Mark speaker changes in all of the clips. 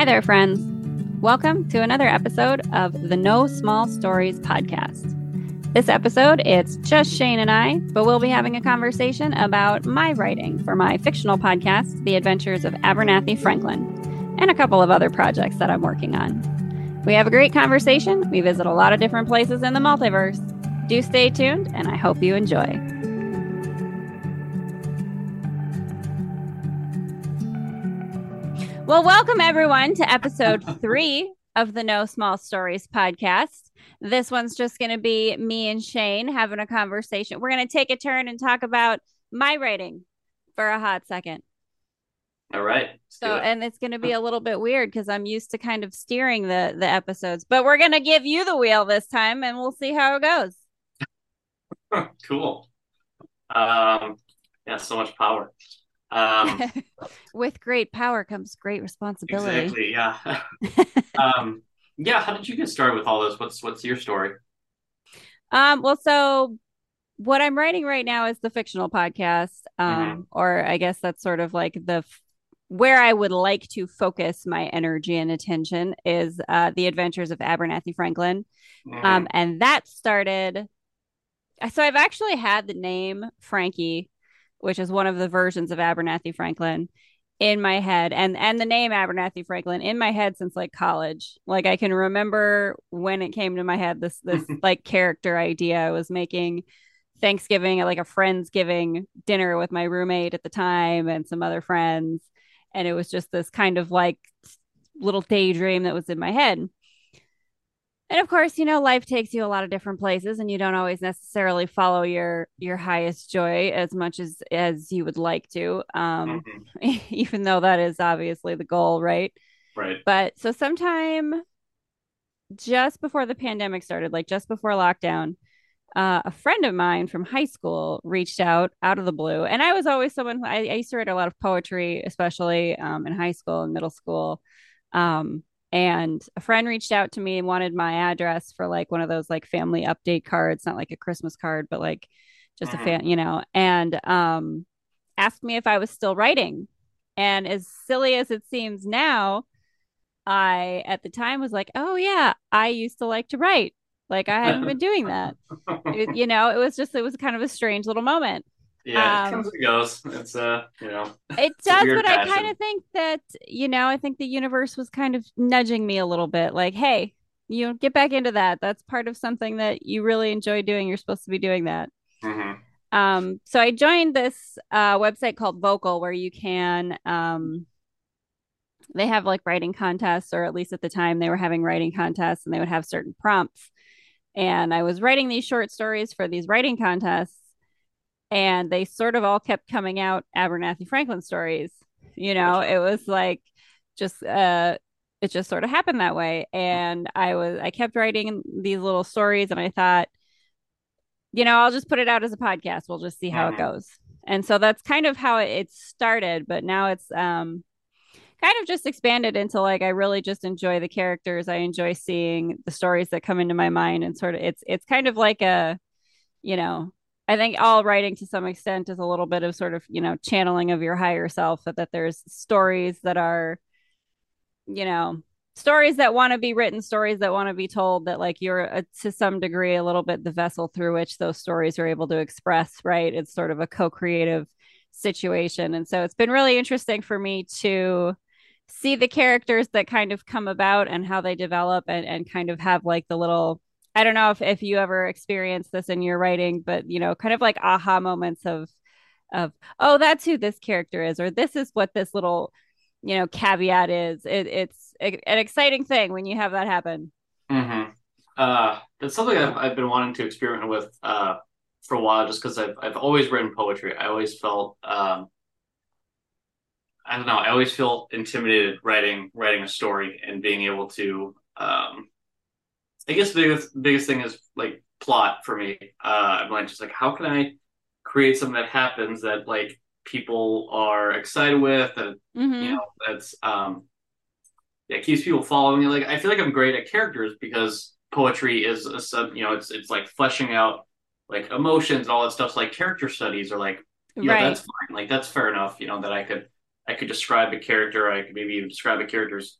Speaker 1: Hi there, friends. Welcome to another episode of the No Small Stories podcast. This episode, it's just Shane and I, but we'll be having a conversation about my writing for my fictional podcast, The Adventures of Abernathy Franklin, and a couple of other projects that I'm working on. We have a great conversation. We visit a lot of different places in the multiverse. Do stay tuned, and I hope you enjoy. Well, welcome everyone to episode three of the No Small Stories podcast. This one's just going to be me and Shane having a conversation. We're going to take a turn and talk about my writing for a hot second.
Speaker 2: All right.
Speaker 1: So, and it's going to be a little bit weird because I'm used to kind of steering the the episodes, but we're going to give you the wheel this time, and we'll see how it goes.
Speaker 2: cool. Um, yeah, so much power.
Speaker 1: Um, With great power comes great responsibility.
Speaker 2: Exactly. Yeah. um, yeah. How did you get started with all this? What's What's your story?
Speaker 1: Um. Well, so what I'm writing right now is the fictional podcast. Um. Mm-hmm. Or I guess that's sort of like the where I would like to focus my energy and attention is uh, the Adventures of Abernathy Franklin. Mm-hmm. Um. And that started. So I've actually had the name Frankie which is one of the versions of Abernathy Franklin in my head and and the name Abernathy Franklin in my head since like college. Like I can remember when it came to my head this this like character idea I was making Thanksgiving at like a friendsgiving dinner with my roommate at the time and some other friends and it was just this kind of like little daydream that was in my head and of course you know life takes you a lot of different places and you don't always necessarily follow your your highest joy as much as as you would like to um mm-hmm. even though that is obviously the goal right?
Speaker 2: Right.
Speaker 1: But so sometime just before the pandemic started like just before lockdown uh, a friend of mine from high school reached out out of the blue. And i was always someone who, I, I used to write a lot of poetry especially um, in high school and middle school. Um, and a friend reached out to me and wanted my address for like one of those like family update cards not like a christmas card but like just mm-hmm. a fan you know. And um asked me if i was still writing. And as silly as it seems now i at the time was like oh yeah i used to like to write. Like i haven't been doing that. It, you know it was just it was kind of a strange little moment
Speaker 2: yeah, it um, comes and goes. It's uh, you know,
Speaker 1: it does, but passion. I kind of think that you know, I think the universe was kind of nudging me a little bit, like, hey, you know, get back into that. That's part of something that you really enjoy doing. You're supposed to be doing that. Mm-hmm. Um, so I joined this uh, website called Vocal, where you can um, they have like writing contests, or at least at the time they were having writing contests, and they would have certain prompts. And I was writing these short stories for these writing contests and they sort of all kept coming out Abernathy Franklin stories. You know, it was like just uh it just sort of happened that way. And I was I kept writing these little stories and I thought, you know, I'll just put it out as a podcast. We'll just see how it mm-hmm. goes. And so that's kind of how it started, but now it's um kind of just expanded into like I really just enjoy the characters. I enjoy seeing the stories that come into my mind and sort of it's it's kind of like a you know I think all writing to some extent is a little bit of sort of, you know, channeling of your higher self that, that there's stories that are, you know, stories that want to be written, stories that want to be told that like you're a, uh, to some degree a little bit the vessel through which those stories are able to express, right? It's sort of a co-creative situation. And so it's been really interesting for me to see the characters that kind of come about and how they develop and, and kind of have like the little I don't know if, if you ever experienced this in your writing, but you know, kind of like aha moments of of oh, that's who this character is, or this is what this little you know caveat is. It, it's a, an exciting thing when you have that happen.
Speaker 2: Mm-hmm. Uh, it's something I've, I've been wanting to experiment with uh, for a while, just because I've I've always written poetry. I always felt um, I don't know. I always feel intimidated writing writing a story and being able to um, I guess the biggest biggest thing is like plot for me. Uh, I'm like just like how can I create something that happens that like people are excited with and mm-hmm. you know that's um yeah keeps people following. Me. Like I feel like I'm great at characters because poetry is a sub you know it's it's like fleshing out like emotions and all that stuff. So like character studies are like yeah right. that's fine like that's fair enough you know that I could I could describe a character I could maybe even describe a character's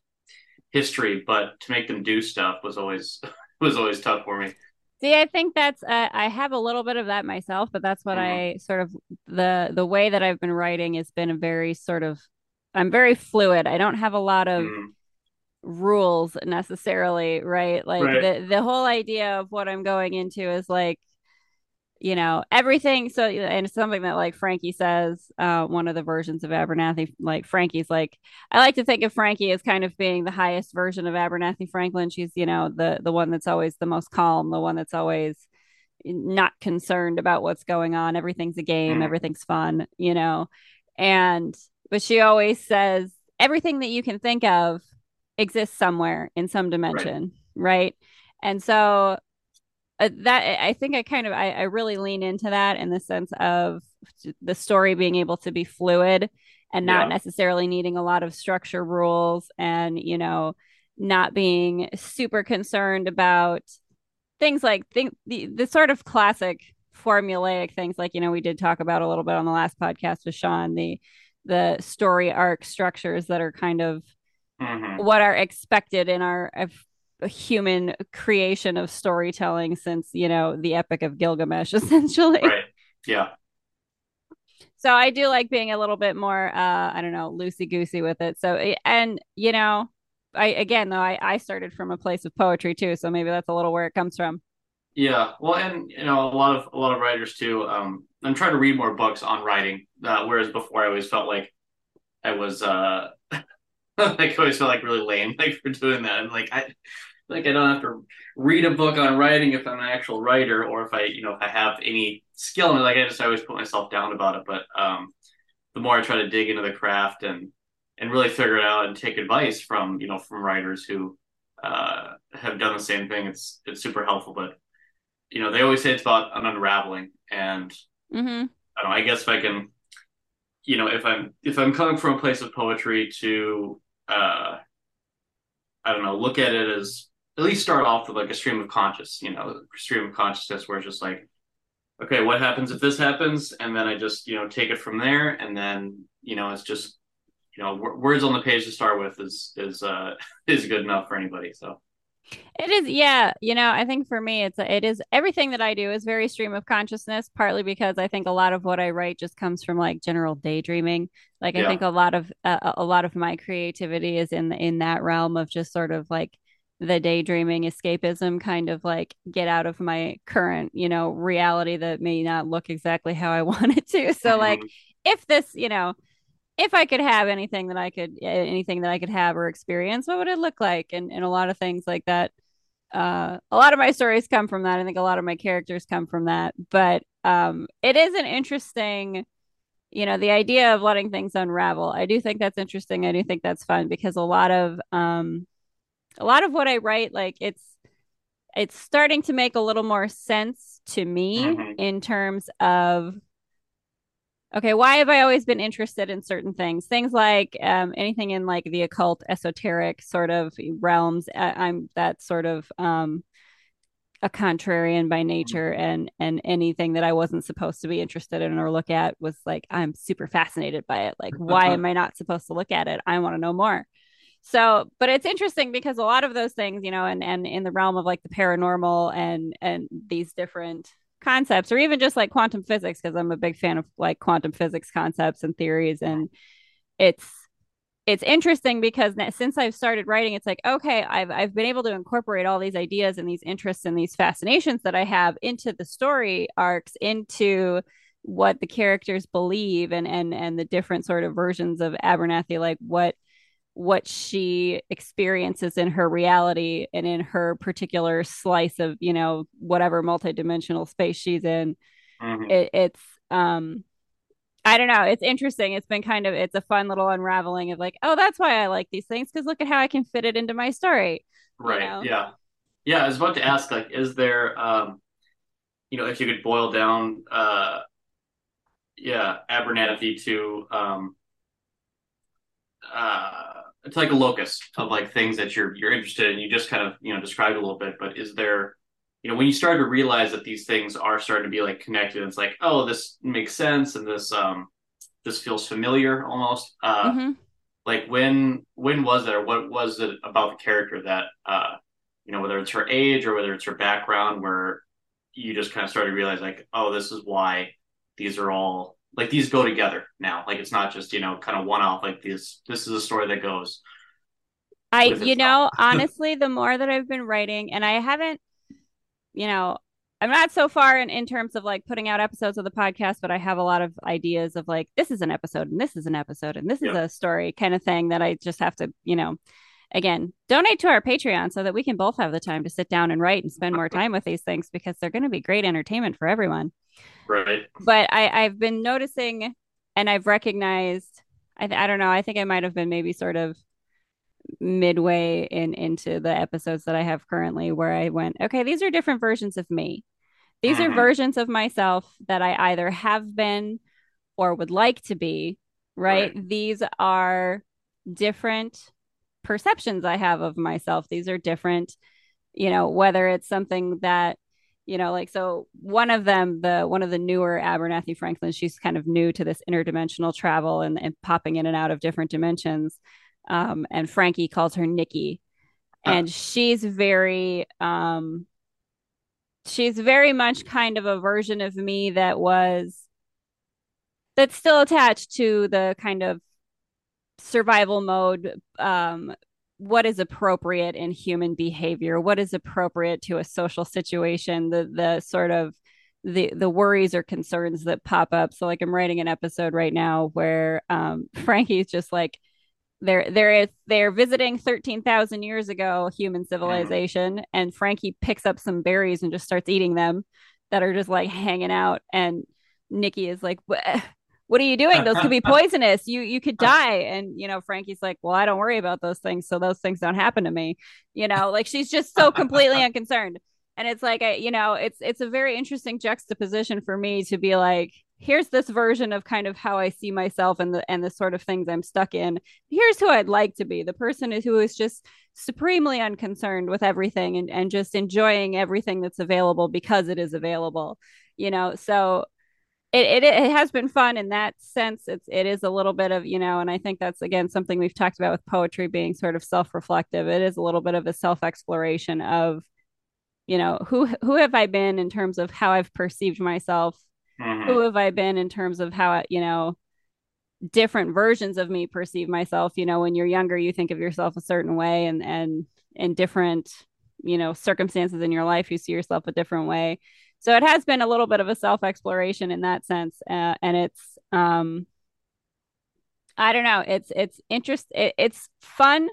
Speaker 2: history, but to make them do stuff was always was always tough for me.
Speaker 1: See, I think that's uh, I have a little bit of that myself, but that's what mm-hmm. I sort of the the way that I've been writing has been a very sort of I'm very fluid. I don't have a lot of mm-hmm. rules necessarily, right? Like right. the the whole idea of what I'm going into is like you know everything so and it's something that like frankie says uh one of the versions of abernathy like frankie's like i like to think of frankie as kind of being the highest version of abernathy franklin she's you know the the one that's always the most calm the one that's always not concerned about what's going on everything's a game mm. everything's fun you know and but she always says everything that you can think of exists somewhere in some dimension right, right? and so uh, that I think I kind of I, I really lean into that in the sense of the story being able to be fluid and not yeah. necessarily needing a lot of structure rules and you know not being super concerned about things like think the, the sort of classic formulaic things like you know we did talk about a little bit on the last podcast with Sean the the story arc structures that are kind of mm-hmm. what are expected in our human creation of storytelling since you know the epic of gilgamesh essentially.
Speaker 2: Right. Yeah.
Speaker 1: So i do like being a little bit more uh i don't know loosey goosey with it. So and you know i again though I, I started from a place of poetry too so maybe that's a little where it comes from.
Speaker 2: Yeah. Well and you know a lot of a lot of writers too um i'm trying to read more books on writing uh, whereas before i always felt like i was uh like I always felt like really lame like for doing that. And like I like I don't have to read a book on writing if I'm an actual writer or if I, you know, if I have any skill in it. Like I just I always put myself down about it. But um, the more I try to dig into the craft and and really figure it out and take advice from you know from writers who uh, have done the same thing, it's it's super helpful. But you know, they always say it's about an unraveling, and mm-hmm. I don't know. I guess if I can, you know, if I'm if I'm coming from a place of poetry to uh, I don't know, look at it as at least start off with like a stream of conscious, you know, stream of consciousness where it's just like, okay, what happens if this happens? And then I just, you know, take it from there. And then, you know, it's just, you know, w- words on the page to start with is, is, uh, is good enough for anybody. So.
Speaker 1: It is, yeah. You know, I think for me, it's it is everything that I do is very stream of consciousness. Partly because I think a lot of what I write just comes from like general daydreaming. Like I think a lot of uh, a lot of my creativity is in in that realm of just sort of like the daydreaming escapism kind of like get out of my current you know reality that may not look exactly how i want it to. So mm-hmm. like if this you know if i could have anything that i could anything that i could have or experience what would it look like? And, and a lot of things like that uh, a lot of my stories come from that. I think a lot of my characters come from that. But um, it is an interesting you know the idea of letting things unravel. I do think that's interesting. I do think that's fun because a lot of um, a lot of what I write, like it's it's starting to make a little more sense to me mm-hmm. in terms of okay why have i always been interested in certain things? Things like um, anything in like the occult esoteric sort of realms I, am that sort of um, a contrarian by nature mm-hmm. and and anything that i wasn't supposed to be interested in or look at was like i'm super fascinated by it. Like why am i not supposed to look at it? I want to know more so but it's interesting because a lot of those things you know and and in the realm of like the paranormal and and these different concepts or even just like quantum physics because i'm a big fan of like quantum physics concepts and theories and it's it's interesting because since I've started writing, it's like, okay, I've I've been able to incorporate all these ideas and these interests and these fascinations that I have into the story arcs, into what the characters believe and and and the different sort of versions of Abernathy, like what what she experiences in her reality and in her particular slice of you know whatever multidimensional space she's in. Mm-hmm. it, it's um i don't know. It's interesting. It's been kind of it's a fun little unraveling of like oh that's why i like these things because look at how i can fit it into my story
Speaker 2: right. you know? yeah. Yeah i was about to ask like is there um you know if you could boil down uh yeah abernathy to um uh it's like a locus of like things that you're you're interested in. You just kind of you know described a little bit, but is there you know when you start to realize that these things are starting to be like connected, it's like oh this makes sense and this um this feels familiar almost. Uh, mm-hmm. like when when was it or what was it about the character that uh you know whether it's her age or whether it's her background where you just kind of started to realize like oh this is why these are all like these go together now. Like it's not just you know kind of one off like this this is a story that goes
Speaker 1: I you know honestly the more that I've been writing and I haven't you know I'm not so far in, in terms of like putting out episodes of the podcast, but I have a lot of ideas of like, this is an episode and this is an episode and this is a story kind of thing that I just have to, you know, again, donate to our Patreon so that we can both have the time to sit down and write and spend more time with these things because they're going to be great entertainment for everyone.
Speaker 2: Right.
Speaker 1: But I, I've been noticing and I've recognized, I, I don't know, I think I might have been maybe sort of midway in into the episodes that I have currently where I went, okay, these are different versions of me. These mm-hmm. are versions of myself that I either have been or would like to be, right? right? These are different perceptions I have of myself. These are different, you know, whether it's something that you know like so one of them the one of the newer abernathy franklin she's kind of new to this interdimensional travel and, and popping in and out of different dimensions um, and frankie calls her nikki. And she's very um, she's very much kind of a version of me that was that's still attached to the kind of survival mode um, what is appropriate in human behavior? What is appropriate to a social situation? The the sort of the the worries or concerns that pop up. So like i'm writing an episode right now where um frankie's just like they're they're they're visiting 13,000 years ago human civilization and Frankie picks up some berries and just starts eating them that are just like hanging out. And Nikki is like what are you doing those could be poisonous you you could die and you know Frankie's like well I don't worry about those things so those things don't happen to me you know like she's just so completely unconcerned and it's like I, you know it's it's a very interesting juxtaposition for me to be like here's this version of kind of how I see myself and the and the sort of things I'm stuck in. Here's who I'd like to be. The person is who is just supremely unconcerned with everything and, and just enjoying everything that's available because it is available. You know, so it, it it has been fun in that sense. It's it is a little bit of, you know, and I think that's again something we've talked about with poetry being sort of self-reflective. It is a little bit of a self-exploration of you know who who have i been in terms of how i've perceived myself mm-hmm. who have I been in terms of how, you know, different versions of me perceive myself. You know, when you're younger, you think of yourself a certain way and, and in different, you know, circumstances in your life, you see yourself a different way. So it has been a little bit of a self exploration in that sense. Uh, and it's, um, I don't know. It's, it's interest. It, it's fun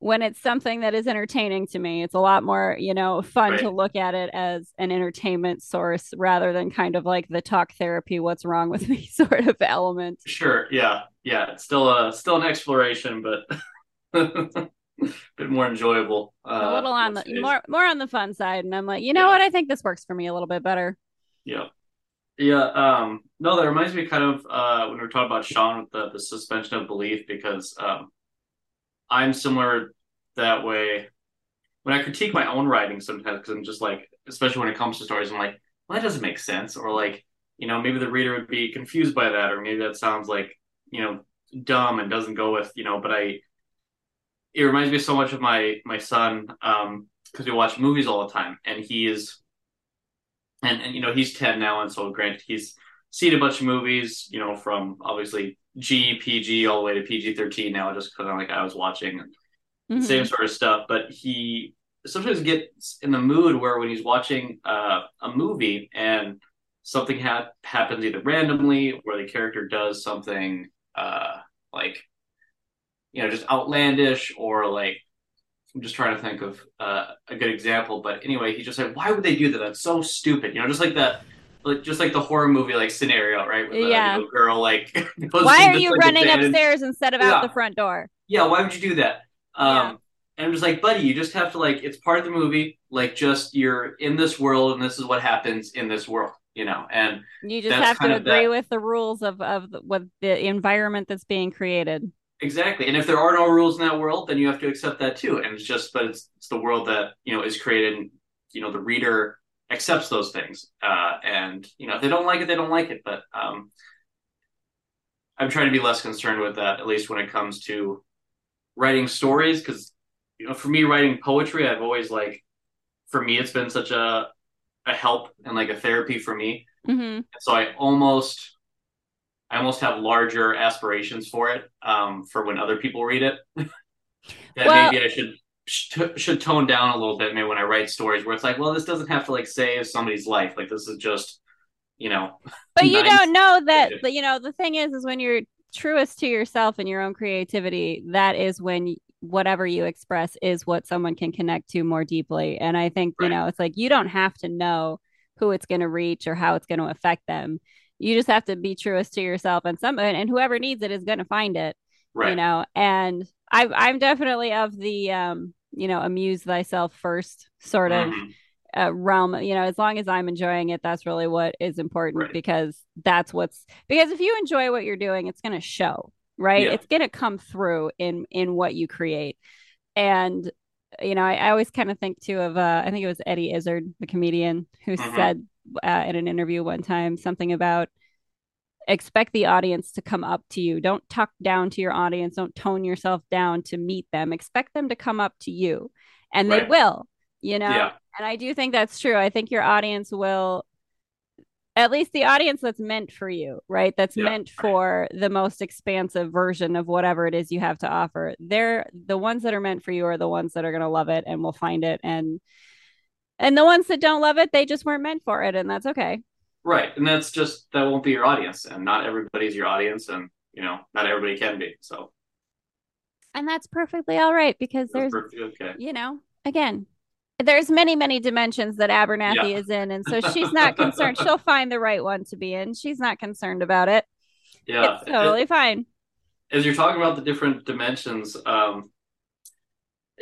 Speaker 1: when it's something that is entertaining to me it's a lot more you know fun right. to look at it as an entertainment source rather than kind of like the talk therapy what's wrong with me sort of element
Speaker 2: sure yeah yeah it's still a still an exploration but a bit more enjoyable
Speaker 1: uh, a little on the more more on the fun side and i'm like you know yeah. what i think this works for me a little bit better
Speaker 2: yeah yeah um no that reminds me kind of uh when we are talking about sean with the, the suspension of belief because um I'm similar that way. When I critique my own writing sometimes, because I'm just like, especially when it comes to stories, I'm like, well, that doesn't make sense, or like, you know, maybe the reader would be confused by that, or maybe that sounds like, you know, dumb and doesn't go with, you know. But I, it reminds me so much of my my son, um, because we watch movies all the time, and he is, and and you know, he's ten now, and so granted, he's seen a bunch of movies, you know, from obviously G, PG, all the way to PG 13 now, just because I'm like, I was watching mm-hmm. same sort of stuff. But he sometimes gets in the mood where when he's watching uh, a movie and something ha- happens either randomly or the character does something uh, like, you know, just outlandish or like, I'm just trying to think of uh, a good example. But anyway, he just like, why would they do that? That's so stupid. You know, just like that like just like the horror movie like scenario, right? With the,
Speaker 1: yeah.
Speaker 2: girl like.
Speaker 1: why are you like running upstairs instead of yeah. out the front door?
Speaker 2: Yeah, why would you do that? Um, yeah. And I'm just like, buddy, you just have to like, it's part of the movie. Like, just you're in this world, and this is what happens in this world, you know. And
Speaker 1: you just have to agree that. with the rules of of the, what the environment that's being created.
Speaker 2: Exactly, and if there are no rules in that world, then you have to accept that too. And it's just, but it's it's the world that you know is created. And, you know, the reader accepts those things. Uh, and you know, if they don't like it, they don't like it. But um, I'm trying to be less concerned with that, at least when it comes to writing stories, because you know, for me, writing poetry, I've always like, for me, it's been such a a help and like a therapy for me.
Speaker 1: Mm-hmm.
Speaker 2: So I almost, I almost have larger aspirations for it, um, for when other people read it. that well, maybe I should should tone down a little bit maybe when I write stories where it's like, well, this doesn't have to like save somebody's life. Like this is just, you know.
Speaker 1: But you don't know that. You know, the thing is, is when you're truest to yourself and your own creativity, that is when whatever you express is what someone can connect to more deeply. And I think, right. you know, it's like you don't have to know who it's going to reach or how it's going to affect them. You just have to be truest to yourself and some and whoever needs it is going to find it. Right. You know, and I I'm definitely of the um, you know, amuse thyself first sort of mm-hmm. uh, realm. You know, as long as I'm enjoying it, that's really what is important right. because that's what's because if you enjoy what you're doing, it's going to show right yeah. it's going to come through in in what you create and you know i, I always kind of think too of uh i think it was eddie izzard the comedian who mm-hmm. said uh, in an interview one time something about expect the audience to come up to you don't talk down to your audience don't tone yourself down to meet them expect them to come up to you and right. they will you know yeah. and i do think that's true i think your audience will at least the audience that's meant for you, right? That's yeah. meant for the most expansive version of whatever it is you have to offer. They're the ones that are meant for you are the ones that are going to love it and will find it and and the ones that don't love it, they just weren't meant for it and that's okay.
Speaker 2: Right. And that's just that won't be your audience and not everybody's your audience and you know, not everybody can be. So
Speaker 1: and that's perfectly all right because that's there's okay. you know, again, there's many many dimensions that abernathy yeah. is in and so she's not concerned she'll find the right one to be in she's not concerned about it
Speaker 2: yeah
Speaker 1: it's totally fine
Speaker 2: as you're talking about the different dimensions um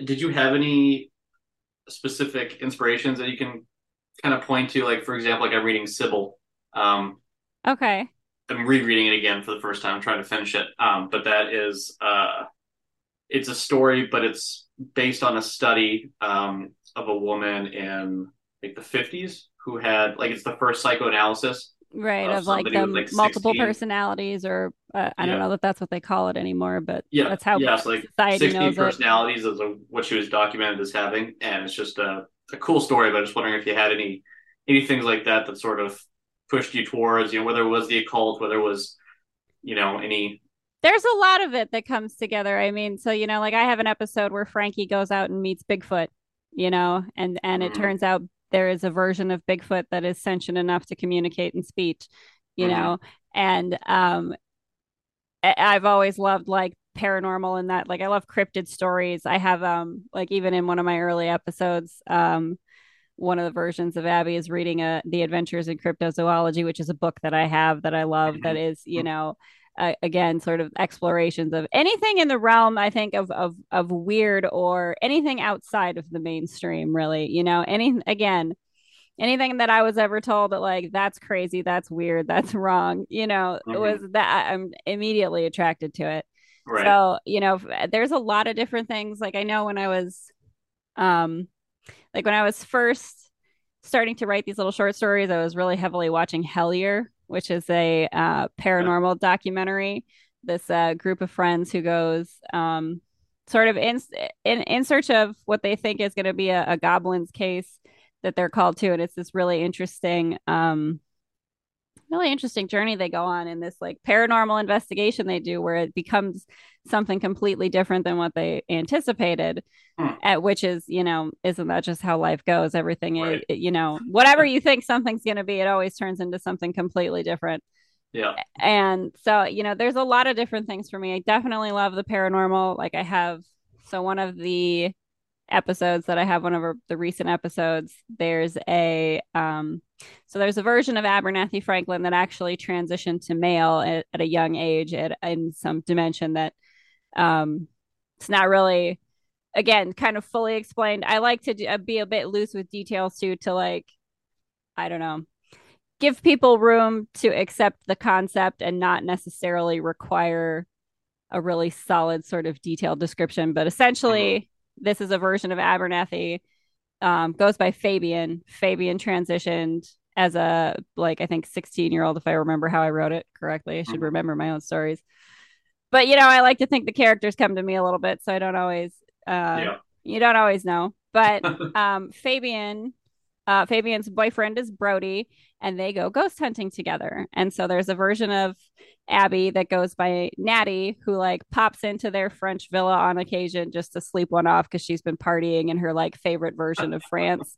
Speaker 2: did you have any specific inspirations that you can kind of point to? Like for example like i'm reading sybil. Um
Speaker 1: okay.
Speaker 2: I'm rereading it again for the first time I'm trying to finish it. Um but that is uh it's a story but it's based on a study um of a woman in like the 50s who had like it's the first psychoanalysis
Speaker 1: right of, of like the like multiple personalities or uh, i yeah. don't know that that's what they call it anymore but
Speaker 2: yeah
Speaker 1: that's how
Speaker 2: yeah, so like 16 personalities it. is a, what she was documented as having and it's just a, a cool story but i'm just wondering if you had any any things like that that sort of pushed you towards you know whether it was the occult whether it was you know any
Speaker 1: there's a lot of it that comes together i mean so you know like i have an episode where frankie goes out and meets bigfoot you know, and and it mm-hmm. turns out there is a version of Bigfoot that is sentient enough to communicate in speech, you mm-hmm. know, and um, I've always loved like paranormal and that like I love cryptid stories. I have um like even in one of my early episodes, um one of the versions of Abby is reading a The Adventures in Cryptozoology, which is a book that I have that I love mm-hmm. that is, you know, uh, again sort of explorations of anything in the realm i think of of of weird or anything outside of the mainstream really you know any again anything that i was ever told that like that's crazy that's weird that's wrong you know mm-hmm. it was that i'm immediately attracted to it right. so you know there's a lot of different things like i know when i was um like when i was first starting to write these little short stories i was really heavily watching hellier which is a uh, paranormal documentary. This uh, group of friends who goes um, sort of in, in in search of what they think is going to be a, a, goblin's case that they're called to, and it's this really interesting, um, really interesting journey they go on in this like paranormal investigation they do, where it becomes something completely different than what they anticipated hmm. at which is you know isn't that just how life goes? Everything right. is, you know whatever you think something's going to be it always turns into something completely different.
Speaker 2: Yeah.
Speaker 1: And so you know there's a lot of different things for me. I definitely love the paranormal. Like i have so one of the episodes that i have one of the recent episodes there's a um so there's a version of abernathy franklin that actually transitioned to male at, at a young age at, in some dimension that um, it's not really, again, kind of fully explained. I like to do, uh, be a bit loose with details too, to like, I don't know, give people room to accept the concept and not necessarily require a really solid sort of detailed description. But essentially. This is a version of Abernathy. Um, goes by Fabian. Fabian transitioned as a like I think 16 year old if I remember how I wrote it correctly. I should mm-hmm. remember my own stories. But you know, I like to think the characters come to me a little bit, so I don't always uh yeah. you don't always know. But um Fabian uh Fabian's boyfriend is Brody and they go ghost hunting together. And so there's a version of Abby that goes by Natty, who like pops into their French villa on occasion just to sleep one off because she's been partying in her like favorite version of France.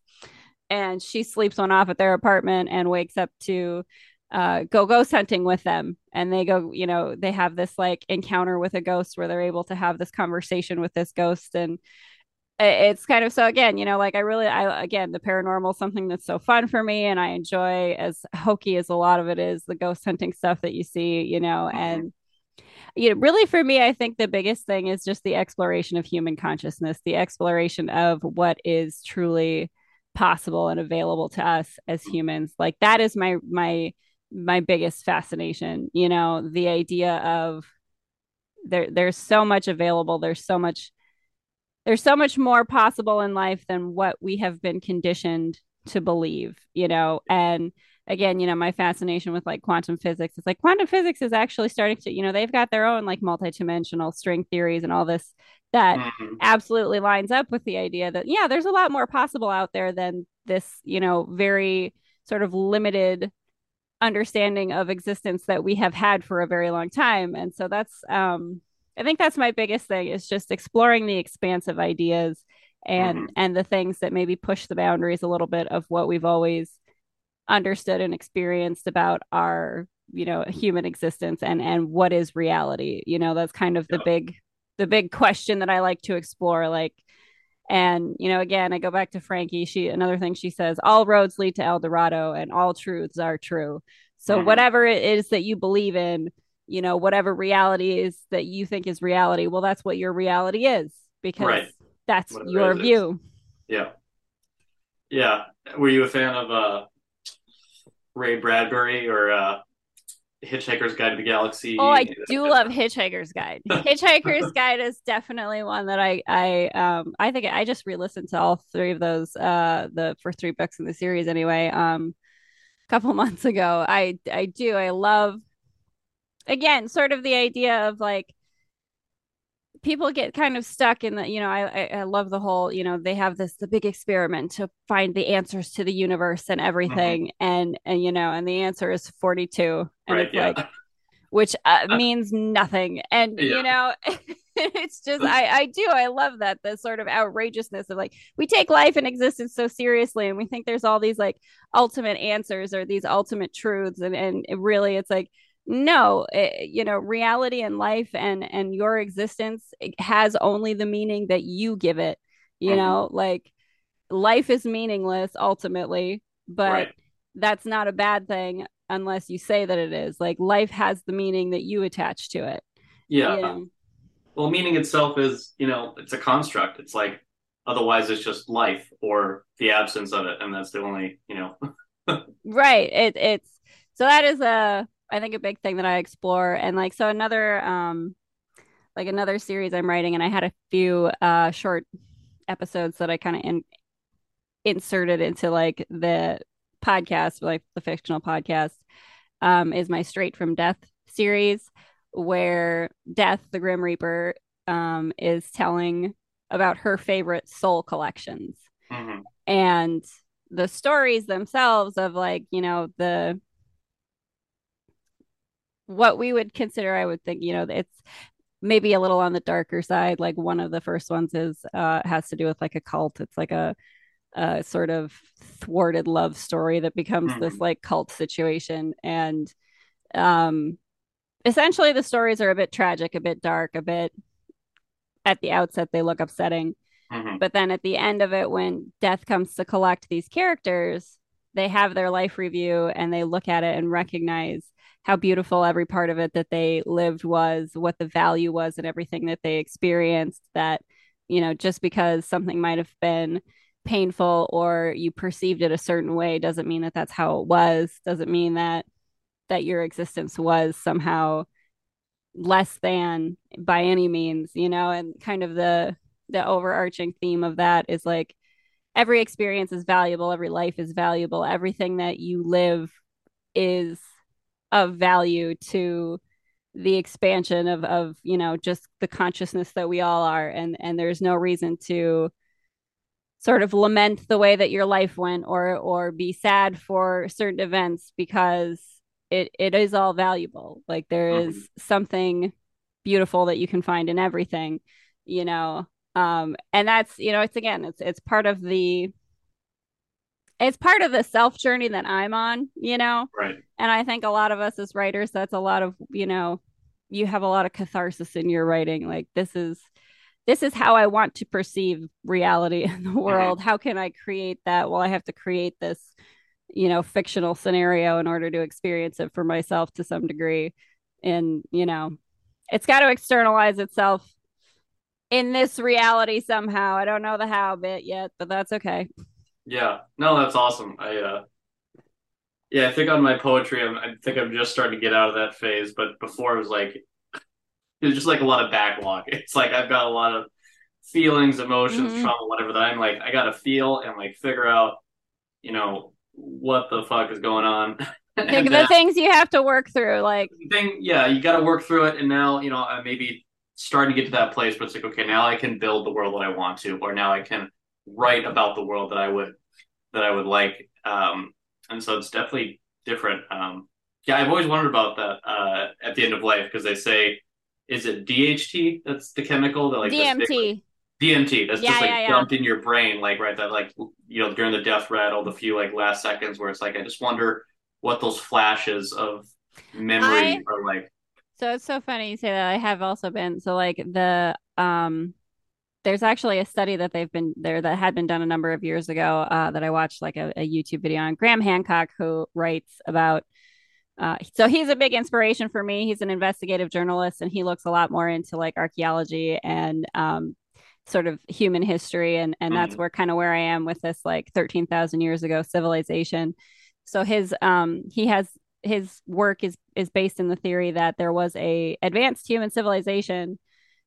Speaker 1: And she sleeps one off at their apartment and wakes up to uh, go ghost hunting with them. And they go, you know, they have this like encounter with a ghost where they're able to have this conversation with this ghost. And it's kind of so again you know like i really i again the paranormal something that's so fun for me and i enjoy as hokey as a lot of it is the ghost hunting stuff that you see you know mm-hmm. and you know really for me i think the biggest thing is just the exploration of human consciousness the exploration of what is truly possible and available to us as humans like that is my my my biggest fascination you know the idea of there there's so much available there's so much there's so much more possible in life than what we have been conditioned to believe, you know, and again, you know, my fascination with like quantum physics is like quantum physics is actually starting to, you know, they've got their own like multidimensional string theories and all this that mm-hmm. absolutely lines up with the idea that yeah, there's a lot more possible out there than this, you know, very sort of limited understanding of existence that we have had for a very long time. And so that's um I think that's my biggest thing is just exploring the expansive ideas and mm-hmm. and the things that maybe push the boundaries a little bit of what we've always understood and experienced about our you know human existence and and what is reality you know that's kind of the big the big question that i like to explore like and you know again i go back to frankie she another thing she says all roads lead to el dorado and all truths are true so mm-hmm. whatever it is that you believe in you know whatever reality is that you think is reality well that's what your reality is because right. that's whatever your view.
Speaker 2: Yeah. Yeah. Were you a fan of uh ray bradbury or uh hitchhiker's guide to the galaxy?
Speaker 1: Oh i do love hitchhiker's guide. Hitchhiker's guide is definitely one that i i um i think i just re-listened to all three of those uh the first three books in the series anyway um a couple months ago. I i do. I love again, sort of the idea of like people get kind of stuck in the you know I, I love the whole you know they have this the big experiment to find the answers to the universe and everything mm-hmm. and and you know and the answer is 42 and right, it's yeah. like which uh, means nothing and yeah. you know it's just I I do I love that the sort of outrageousness of like we take life and existence so seriously and we think there's all these like ultimate answers or these ultimate truths and and it really it's like no it, eh, you know reality and life and and your existence has only the meaning that you give it you mm-hmm. know like life is meaningless ultimately but right. that's not a bad thing unless you say that it is like life has the meaning that you attach to it
Speaker 2: yeah you know? well meaning itself is you know it's a construct it's like otherwise it's just life or the absence of it and that's the only you know
Speaker 1: right it it's so that is a I think a big thing that I explore and like so another um like another series I'm writing and I had a few uh short episodes that I kind of in- inserted into like the podcast like the fictional podcast um is my straight from death series where death the grim reaper um is telling about her favorite soul collections mm-hmm. and the stories themselves of like you know the what we would consider, I would think, you know, it's maybe a little on the darker side. Like one of the first ones is uh has to do with like a cult. It's like a a sort of thwarted love story that becomes mm-hmm. this like cult situation and um essentially the stories are a bit tragic a bit dark a bit at the outset they look upsetting mm-hmm. but then at the end of it when death comes to collect these characters they have their life review and they look at it and recognize how beautiful every part of it that they lived was, what the value was, and everything that they experienced. That, you know, just because something might have been painful or you perceived it a certain way doesn't mean that that's how it was, doesn't mean that that your existence was somehow less than by any means, you know, and kind of the the overarching theme of that is like every experience is valuable, every life is valuable, everything that you live is of value to the expansion of of you know just the consciousness that we all are. And and there's no reason to sort of lament the way that your life went or or be sad for certain events because it it is all valuable. Like there is mm-hmm. something beautiful that you can find in everything you know um and that's you know it's again it's it's part of the it's part of the self journey that I'm on, you know?
Speaker 2: Right.
Speaker 1: And I think a lot of us as writers, that's a lot of, you know, you have a lot of catharsis in your writing. Like this is this is how I want to perceive reality in the mm-hmm. world. Mm-hmm. How can I create that? Well, I have to create this, you know, fictional scenario in order to experience it for myself to some degree. And, you know, it's got to externalize itself in this reality somehow. I don't know the how bit yet, but that's okay.
Speaker 2: Yeah. No, that's awesome. I uh yeah, I think on my poetry I'm, I think I'm just starting to get out of that phase, but before it was like it's just like a lot of backlog. It's like I've got a lot of feelings, emotions, mm-hmm. trauma, whatever that I'm like, I gotta feel and like figure out, you know, what the fuck is going on.
Speaker 1: the, the things you have to work through, like
Speaker 2: thing, yeah, you got to work through it. And now, you know, I maybe starting to get to that place where it's like, okay, now I can build the world that I want to, or now I can write about the world that I would that I would like. Um, and so it's definitely different. Um, yeah, I've always wondered about that uh, at the end of life because they say is it DHT? That's the chemical that like
Speaker 1: DMT.
Speaker 2: DMT. That's yeah, just like yeah, dumped in your brain, like right that like you know during the death rattle, the few like last seconds where it's like I just wonder what those flashes of memory I, are like.
Speaker 1: So it's so funny you say that. I have also been so like the um there's actually a study that they've been there that had been done a number of years ago uh, that I watched like a, a YouTube video on Graham Hancock who writes about uh, so he's a big inspiration for me. He's an investigative journalist, and he looks a lot more into like archaeology and um, sort of human history, and and mm-hmm. that's where kind of where I am with this like thirteen thousand years ago civilization. So his um he has his work is is based in the theory that there was a advanced human civilization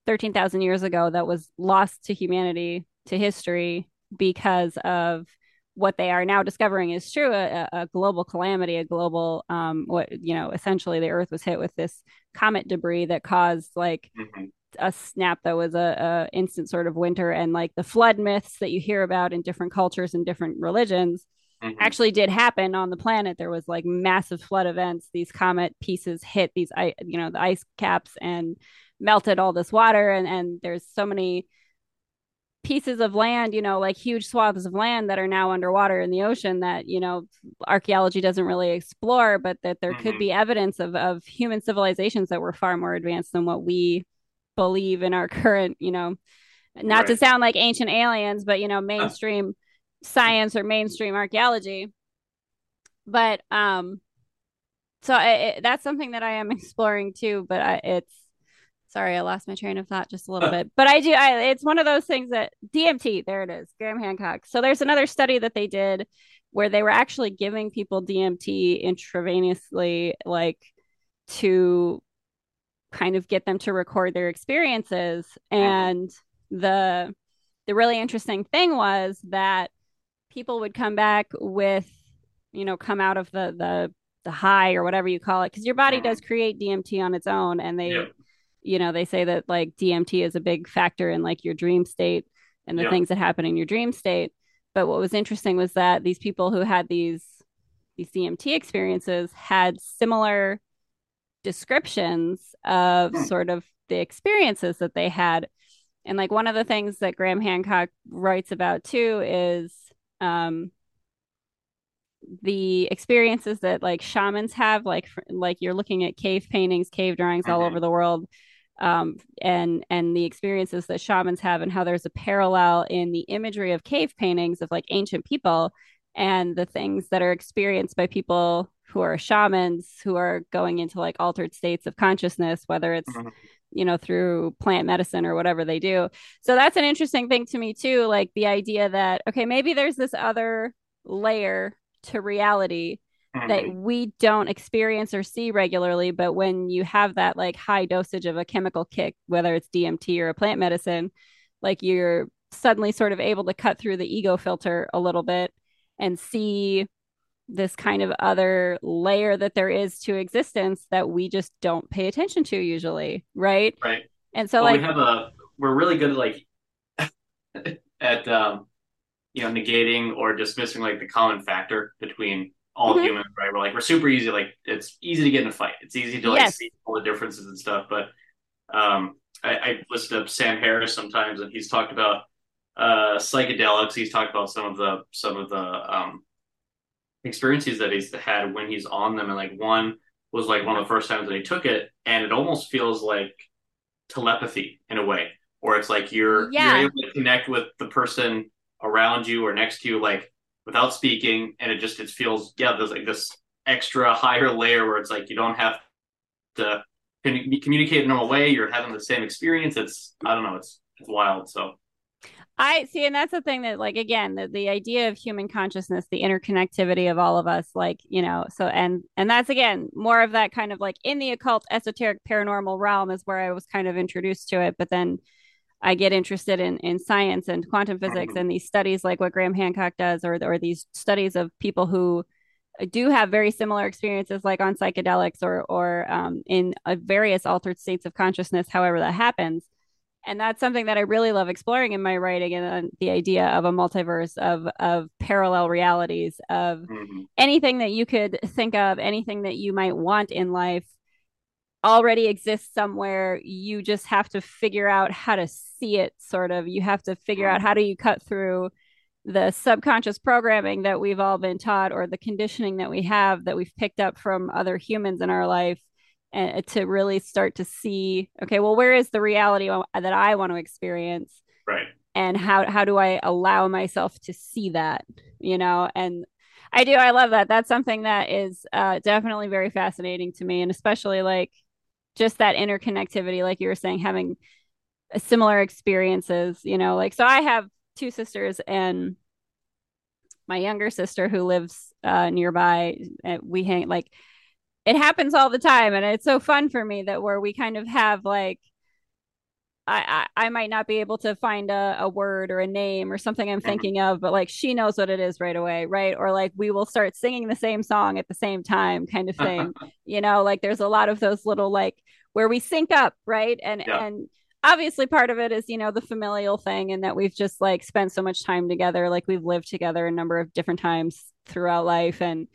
Speaker 1: thirteen thousand years ago that was lost to humanity to history because of what they are now discovering is true a, a global calamity a global um what you know essentially the earth was hit with this comet debris that caused like mm-hmm. a snap that was a, a, instant sort of winter and like the flood myths that you hear about in different cultures and different religions mm-hmm. actually did happen on the planet there was like massive flood events these comet pieces hit these you know the ice caps and melted all this water and and there's so many pieces of land, you know, like huge swaths of land that are now underwater in the ocean that, you know, archaeology doesn't really explore, but that there mm-hmm. could be evidence of, of human civilizations that were far more advanced than what we believe in our current, you know, not right. to sound like ancient aliens, but, you know, mainstream science or mainstream archaeology. But, um, so it, that's something that I am exploring too, but I, it's, Sorry, I lost my train of thought just a little bit. But I do I it's one of those things that DMT, there it is, Graham Hancock. So there's another study that they did where they were actually giving people DMT intravenously like to kind of get them to record their experiences and the the really interesting thing was that people would come back with you know come out of the the the high or whatever you call it because your body does create DMT on its own and they you know they say that like dmt is a big factor in like your dream state and the yeah. things that happen in your dream state but what was interesting was that these people who had these these dmt experiences had similar descriptions of hmm. sort of the experiences that they had and like one of the things that graham hancock writes about too is um the experiences that like shamans have like like you're looking at cave paintings cave drawings mm-hmm. all over the world um, and and the experiences that shamans have and how there's a parallel in the imagery of cave paintings of like ancient people and the things that are experienced by people who are shamans who are going into like altered states of consciousness whether it's mm-hmm. You know through plant medicine or whatever they do so that's an interesting thing to me too like the idea that okay maybe there's this other layer to reality mm-hmm. that we don't experience or see regularly. But when you have that like high dosage of a chemical kick, whether it's DMT or a plant medicine, like you're suddenly sort of able to cut through the ego filter a little bit and see this kind of other layer that there is to existence that we just don't pay attention to usually right?
Speaker 2: Right.
Speaker 1: And so
Speaker 2: well,
Speaker 1: like
Speaker 2: we have a we're really good at like at um you know negating or dismissing like the common factor between all mm-hmm. humans right? We're like we're super easy like it's easy to get in a fight. It's easy to like yes. see all the differences and stuff but um I, I listen to sam harris sometimes and he's talked about uh psychedelics. He's talked about some of the some of the um experiences that he's had when he's on them and like one was like one of the first times that he took it and it almost feels like telepathy in a way or it's like you're yeah. you're able to connect with the person around you or next to you like without speaking and it just it feels yeah there's like this extra higher layer where it's like you don't have to communicate in a way you're having the same experience it's i don't know it's it's wild so
Speaker 1: I see, and that's the thing that, like, again, the, the idea of human consciousness, the interconnectivity of all of us, like, you know, so, and, and that's again more of that kind of like in the occult, esoteric, paranormal realm is where I was kind of introduced to it. But then I get interested in, in science and quantum physics and these studies like what Graham Hancock does, or, or these studies of people who do have very similar experiences like on psychedelics or, or um, in uh, various altered states of consciousness, however that happens and that's something that I really love exploring in my writing and uh, the idea of a multiverse of of parallel realities of mm-hmm. anything that you could think of anything that you might want in life already exists somewhere. You just have to figure out how to see it sort of. You have to figure out how do you cut through the subconscious programming that we've all been taught or the conditioning that we have that we've picked up from other humans in our life and to really start to see okay well where is the reality that i want to experience?
Speaker 2: Right.
Speaker 1: And how how do i allow myself to see that you know? And i do i love that. That's something that is uh, definitely very fascinating to me and especially like just that interconnectivity like you were saying having similar experiences you know? Like so i have two sisters and my younger sister who lives uh, nearby we hang like it happens all the time and it's so fun for me that where we kind of have like I, I, I might not be able to find a, a word or a name or something I'm mm-hmm. thinking of, but like she knows what it is right away, right? Or like we will start singing the same song at the same time, kind of thing. you know, like there's a lot of those little like where we sync up, right? And yeah. and obviously part of it is you know the familial thing and that we've just like spent so much time together, like we've lived together a number of different times throughout life, and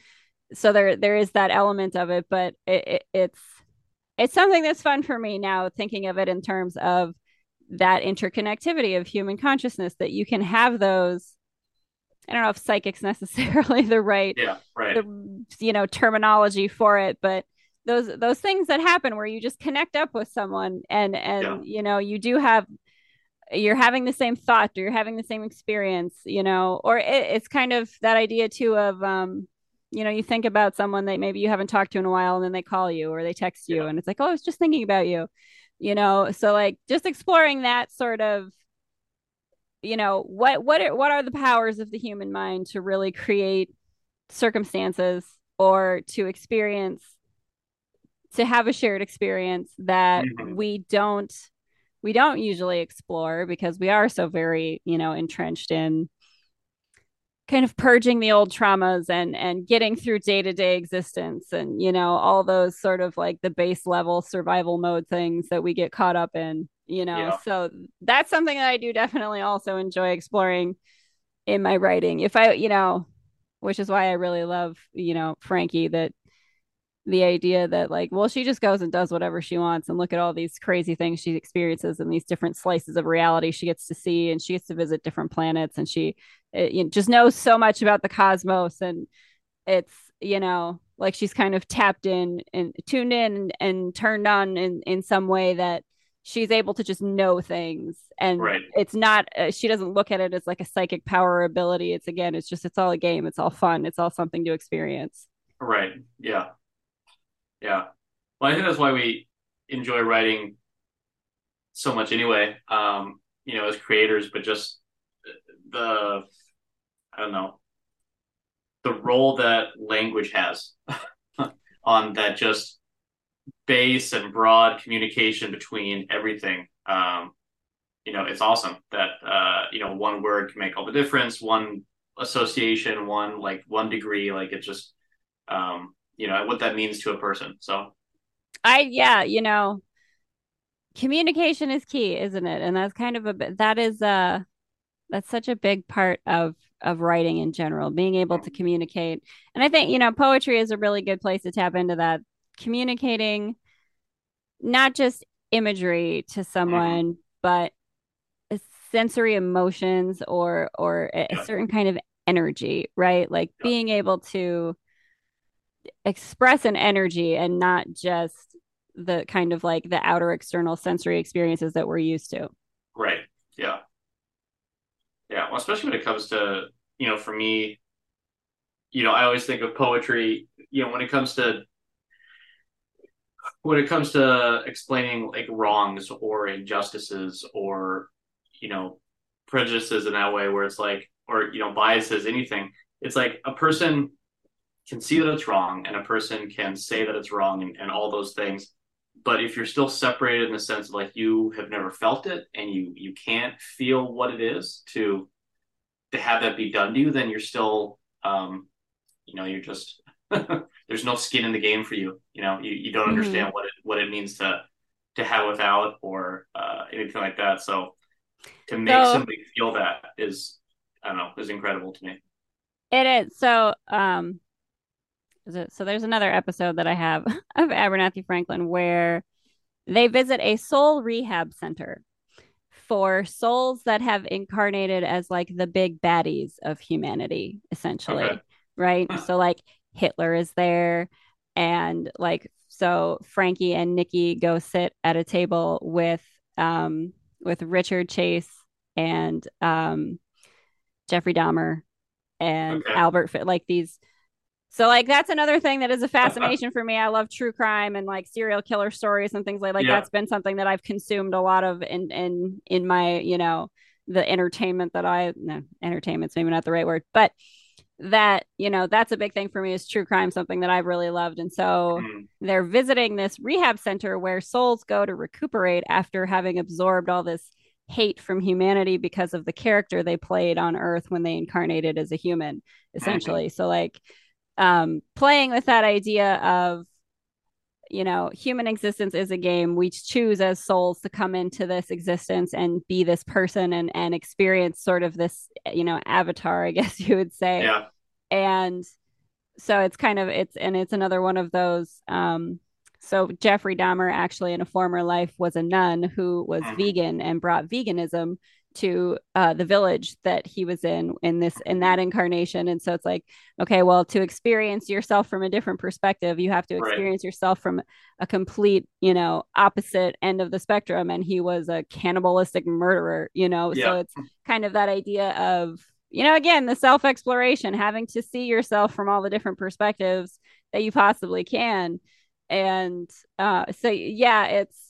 Speaker 1: so there there is that element of it but it, it, it's it's something that's fun for me now thinking of it in terms of that interconnectivity of human consciousness that you can have those i don't know if psychics necessarily the right
Speaker 2: yeah right
Speaker 1: the, you know terminology for it but those those things that happen where you just connect up with someone and and yeah. you know you do have you're having the same thought or you're having the same experience you know or it, it's kind of that idea too of um you know, you think about someone that maybe you haven't talked to in a while and then they call you or they text you yeah. and it's like, oh, I was just thinking about you, you know? So like just exploring that sort of, you know, what, what, are, what are the powers of the human mind to really create circumstances or to experience, to have a shared experience that mm-hmm. we don't, we don't usually explore because we are so very, you know, entrenched in kind of purging the old traumas and and getting through day-to-day existence and you know all those sort of like the base level survival mode things that we get caught up in you know yeah. so that's something that i do definitely also enjoy exploring in my writing if i you know which is why i really love you know frankie that the idea that like well she just goes and does whatever she wants and look at all these crazy things she experiences and these different slices of reality she gets to see and she gets to visit different planets and she it, you know, just knows so much about the cosmos and it's you know like she's kind of tapped in and tuned in and, and turned on in in some way that she's able to just know things and
Speaker 2: right.
Speaker 1: it's not uh, she doesn't look at it as like a psychic power ability. It's again it's just it's all a game. It's all fun. It's all something to experience.
Speaker 2: Right. Yeah yeah. Well, I think that's why we enjoy writing so much anyway. Um, you know, as creators, but just the I don't know the role that language has on that just base and broad communication between everything. Um, you know, it's awesome that uh, you know one word can make all the difference. One association, one like one degree, like it just um, you know what that means to a person. So
Speaker 1: I yeah, you know, communication is key, isn't it? And that's kind of a that is uh that's such a big part of of writing in general, being able to communicate. And I think, you know, poetry is a really good place to tap into that communicating not just imagery to someone, mm-hmm. but sensory emotions or or a, a certain kind of energy, right? Like yeah. being able to express an energy and not just the kind of like the outer external sensory experiences that we're used to.
Speaker 2: Right. Yeah. Yeah. Well, especially when it comes to, you know, for me, you know, I always think of poetry, you know, when it comes to when it comes to explaining like wrongs or injustices or you know prejudices in that way where it's like or you know biases anything it's like a person can see that it's wrong and a person can say that it's wrong and, and all those things but if you're still separated in the sense of like you have never felt it and you you can't feel what it is to to have that be done to you then you're still um you know you're just there's no skin in the game for you you know you, you don't mm-hmm. understand what it what it means to to have without or uh, anything like that so to make so, somebody feel that is I don't know is incredible to me.
Speaker 1: It is so. Um, it so? There's another episode that I have of Abernathy Franklin where they visit a soul rehab center for souls that have incarnated as like the big baddies of humanity, essentially. Okay. Right. so like Hitler is there, and like so Frankie and Nikki go sit at a table with um with Richard Chase and um, Jeffrey Dahmer and okay. Albert like these so like that's another thing that is a fascination for me. I love true crime and like serial killer stories and things like like yeah. that's been something that I've consumed a lot of in in in my, you know, the entertainment that I no, entertainment's maybe not the right word, but that you know that's a big thing for me is true crime something that i've really loved and so mm. they're visiting this rehab center where souls go to recuperate after having absorbed all this hate from humanity because of the character they played on earth when they incarnated as a human essentially so like um playing with that idea of you know human existence is a game. We choose as souls to come into this existence and be this person and and experience sort of this you know avatar i guess you would say.
Speaker 2: Yeah.
Speaker 1: And so it's kind of it's and it's another one of those um so jeffrey dahmer actually in a former life was a nun who was mm-hmm. vegan and brought veganism to uh, the village that he was in in this in that incarnation and so it's like okay well to experience yourself from a different perspective you have to experience right. yourself from a complete you know opposite end of the spectrum and he was a cannibalistic murderer you know yeah. so it's kind of that idea of you know again the self exploration having to see yourself from all the different perspectives that you possibly can and uh so yeah it's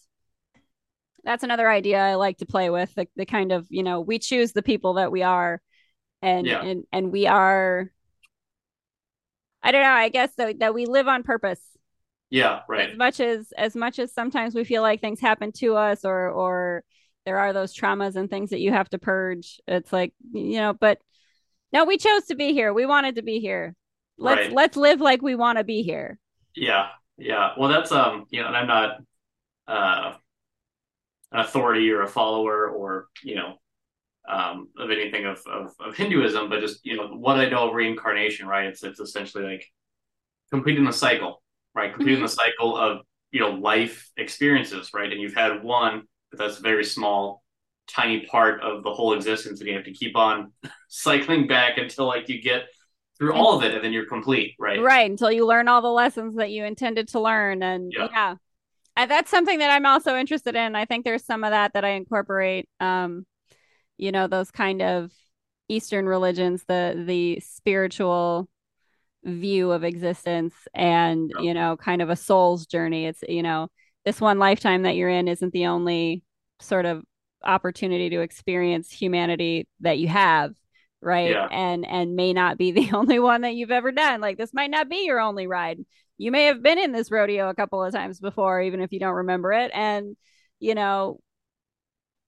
Speaker 1: that's another idea I like to play with the, the kind of you know we choose the people that we are and yeah. and and we are I don't know I guess that, that we live on purpose.
Speaker 2: Yeah right.
Speaker 1: As much as as much as sometimes we feel like things happen to us or or there are those traumas and things that you have to purge it's like you know but no we chose to be here. We wanted to be here. Let's right. let's live like we want to be here.
Speaker 2: Yeah yeah. Well that's um you know and i'm not uh authority or a follower or you know um, of anything of, of, of Hinduism, but just you know what I know of reincarnation, right? It's it's essentially like completing the cycle, right? Completing mm-hmm. the cycle of you know life experiences, right? And you've had one, but that's a very small, tiny part of the whole existence, and you have to keep on cycling back until like you get through all of it, and then you're complete, right?
Speaker 1: Right until you learn all the lessons that you intended to learn, and yeah. yeah that's something that I'm also interested in. I think there's some of that that I incorporate. Um, you know, those kind of Eastern religions, the the spiritual view of existence, and you know, kind of a soul's journey. It's you know, this one lifetime that you're in isn't the only sort of opportunity to experience humanity that you have right yeah. and and may not be the only one that you've ever done like this might not be your only ride you may have been in this rodeo a couple of times before, even if you don't remember it. And, you know,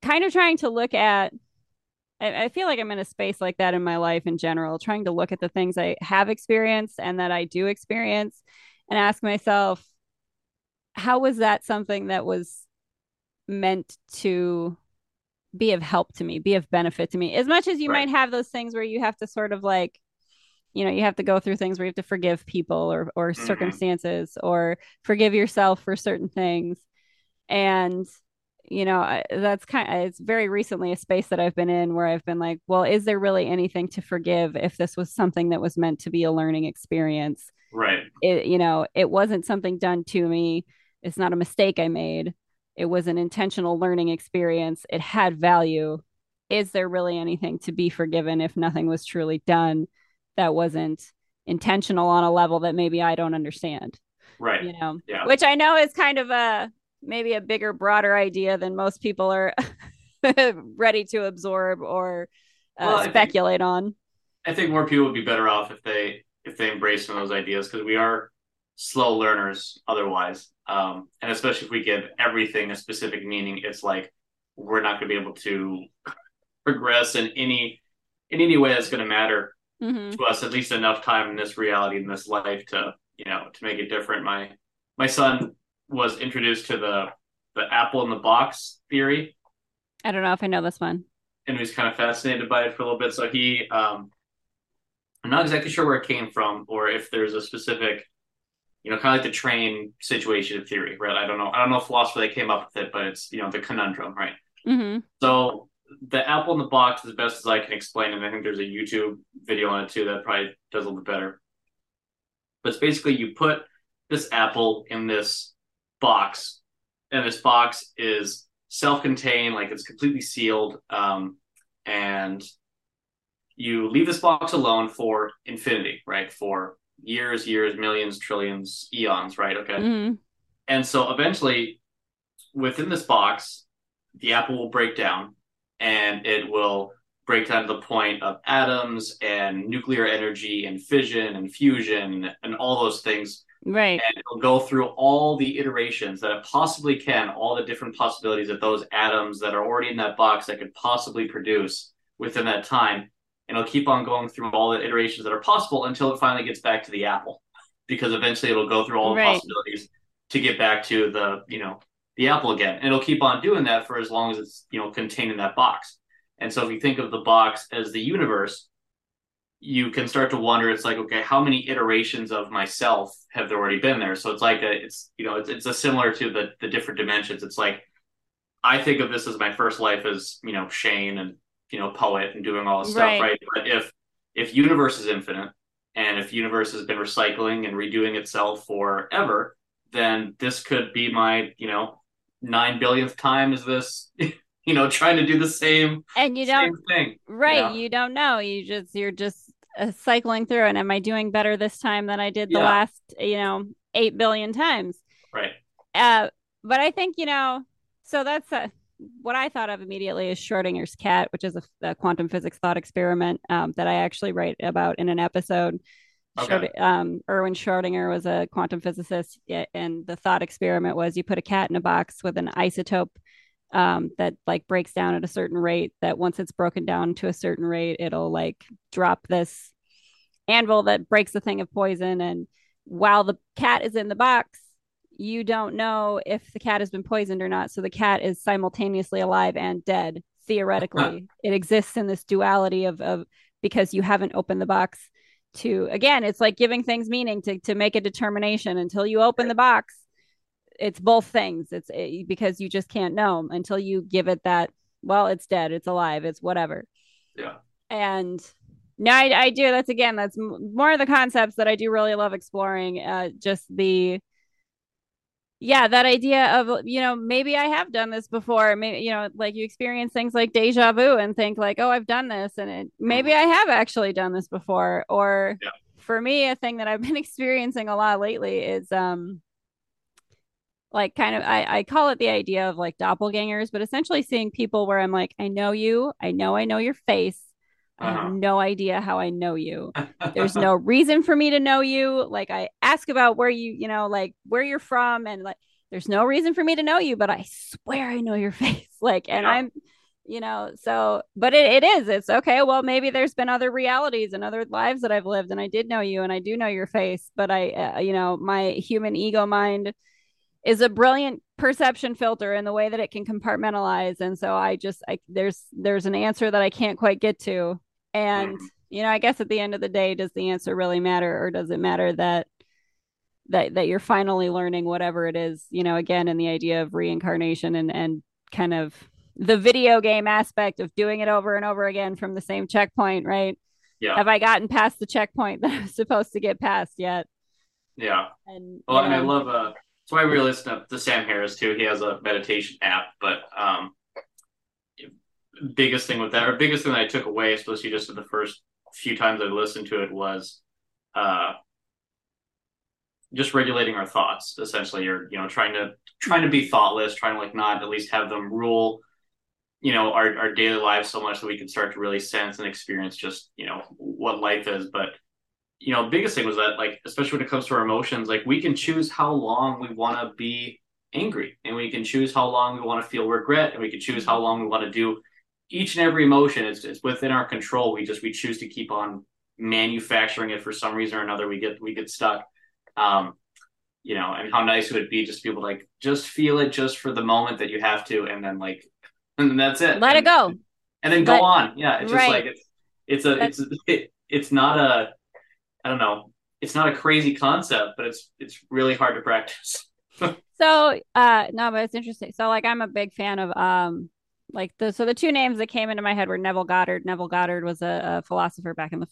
Speaker 1: kind of trying to look at I, I feel like I'm in a space like that in my life in general, trying to look at the things I have experienced and that I do experience and ask myself, how was that something that was meant to be of help to me, be of benefit to me? As much as you
Speaker 2: Right.
Speaker 1: might have those things where you have to sort of like, you know, you have to go through things where you have to forgive people or or
Speaker 2: hmm
Speaker 1: circumstances or forgive yourself for certain things. And you know, that's kind of, it's very recently a space that I've been in where I've been like, well, is there really anything to forgive if this was something that was meant to be a learning experience?
Speaker 2: Right.
Speaker 1: It, you know, it wasn't something done to me. It's not a mistake I made. It was an intentional learning experience. It had value. Is there really anything to be forgiven if nothing was truly done that wasn't intentional on a level that maybe I don't understand?
Speaker 2: Right.
Speaker 1: You know,
Speaker 2: Yeah.
Speaker 1: which I know is kind of a maybe a bigger, broader idea than most people are ready to absorb or
Speaker 2: Well,
Speaker 1: uh,
Speaker 2: I think
Speaker 1: speculate on.
Speaker 2: I think more people would be better off if they if they embrace some of those ideas because we are slow learners otherwise, um, and especially if we give everything a specific meaning, it's like we're not going to be able to progress in any in any way that's going to matter
Speaker 1: Mm-hmm.
Speaker 2: to us at least enough time in this reality in this life to you know to make it different. My my son was introduced to the the apple in the box theory,
Speaker 1: I don't know if I know this one.
Speaker 2: and he was kind of fascinated by it for a little bit. So he um, I'm not exactly sure where it came from or if there's a specific, you know, kind of like the train situation theory, right? I don't know. I don't know if philosopher they came up with it, but it's, you know, the conundrum, right?
Speaker 1: Mm-hmm.
Speaker 2: So the apple in the box, as best as I can explain, and I think there's a YouTube video on it too that probably does a little bit better. But it's basically you put this apple in this box, and this box is self-contained, like it's completely sealed, um, and you leave this box alone for infinity, right? For years, years, millions, trillions, eons, right? Okay.
Speaker 1: Mm-hmm.
Speaker 2: And so eventually, within this box, the apple will break down and it will break down to the point of atoms and nuclear energy and fission and fusion and all those things.
Speaker 1: Right.
Speaker 2: And it'll go through all the iterations that it possibly can, all the different possibilities that those atoms that are already in that box that could possibly produce within that time and it'll keep on going through all the iterations that are possible until it finally gets back to the apple because eventually it'll go through all the
Speaker 1: Right.
Speaker 2: possibilities to get back to the you know the apple again. And it'll keep on doing that for as long as it's you know contained in that box. And so if you think of the box as the universe you can start to wonder it's like okay how many iterations of myself have there already been there? So it's like a it's you know it's, it's a similar to the the different dimensions. It's like i think of this as my first life as you know shane and you know poet and doing all this stuff
Speaker 1: Right.
Speaker 2: right? But if if universe is infinite and if universe has been recycling and redoing itself forever then this could be my you know nine billionth time is this you know trying to do the same
Speaker 1: And you don't
Speaker 2: same thing
Speaker 1: right,
Speaker 2: know
Speaker 1: you don't know. You just you're just uh, cycling through and am I doing better this time than I did the
Speaker 2: yeah
Speaker 1: last, you know, 8 billion times?
Speaker 2: right
Speaker 1: Uh but I think, you know, so that's uh what I thought of immediately is Schrodinger's cat, which is a, a quantum physics thought experiment um, that I actually write about in an episode.
Speaker 2: Okay
Speaker 1: Schrod- um, Erwin Schrodinger was a quantum physicist, and the thought experiment was you put a cat in a box with an isotope um, that like breaks down at a certain rate. That once it's broken down to a certain rate, it'll like drop this anvil that breaks the thing of poison. And while the cat is in the box, you don't know if the cat has been poisoned or not. So the cat is simultaneously alive and dead. Theoretically, it exists in this duality of of because you haven't opened the box to again it's like giving things meaning to to make a determination. Until you open the box it's both things. It's it, because you just can't know until you give it that well it's dead it's alive it's whatever.
Speaker 2: Yeah.
Speaker 1: And no i, I do. That's again that's m- more of the concepts that i do really love exploring uh just the yeah that idea of you know maybe i have done this before. Maybe you know like you experience things like deja vu and think like oh i've done this and it, maybe
Speaker 2: Mhm.
Speaker 1: i have actually done this before. Or
Speaker 2: yeah.
Speaker 1: for me a thing that i've been experiencing a lot lately is um like kind of I, I call it the idea of like doppelgangers but essentially seeing people where i'm like i know you. I know i know your face i have
Speaker 2: uh-huh.
Speaker 1: no idea how i know you. There's no reason for me to know you. Like i ask about where you you know like where you're from and like there's no reason for me to know you but i swear i know your face. Like and
Speaker 2: yeah.
Speaker 1: I'm you know so but it, it is it's okay. Well maybe there's been other realities and other lives that i've lived and i did know you and i do know your face but i uh, you know my human ego mind is a brilliant perception filter in the way that it can compartmentalize. And so i just I, there's there's an answer that i can't quite get to and mm-hmm. you know i guess at the end of the day does the answer really matter or does it matter that that that you're finally learning whatever it is you know again in the idea of reincarnation and and kind of the video game aspect of doing it over and over again from the same checkpoint right?
Speaker 2: Yeah.
Speaker 1: Have i gotten past the checkpoint that i'm supposed to get past yet?
Speaker 2: Yeah. And well and i love uh that's why we listen to sam harris too. He has a meditation app but um biggest thing with that or biggest thing that i took away especially just the first few times i listened to it was uh just regulating our thoughts essentially or you know trying to trying to be thoughtless trying to like not at least have them rule you know our, our daily lives so much that we can start to really sense and experience just you know what life is. But you know biggest thing was that like especially when it comes to our emotions like we can choose how long we want to be angry and we can choose how long we want to feel regret and we can choose how long we want to do each and every emotion it's, it's within our control we just we choose to keep on manufacturing it for some reason or another we get we get stuck um, you know, and how nice would it would be just to be able to like just feel it just for the moment that you have to, and then like, and that's it.
Speaker 1: Let
Speaker 2: and,
Speaker 1: it go,
Speaker 2: and then go on. Yeah, it's just right. like it's it's a that's... it's it, it's not a I don't know. It's not a crazy concept, but it's it's really hard to practice.
Speaker 1: so uh no, but it's interesting. So like I'm a big fan of um like the so the two names that came into my head were Neville Goddard. Neville Goddard was a, a philosopher back in the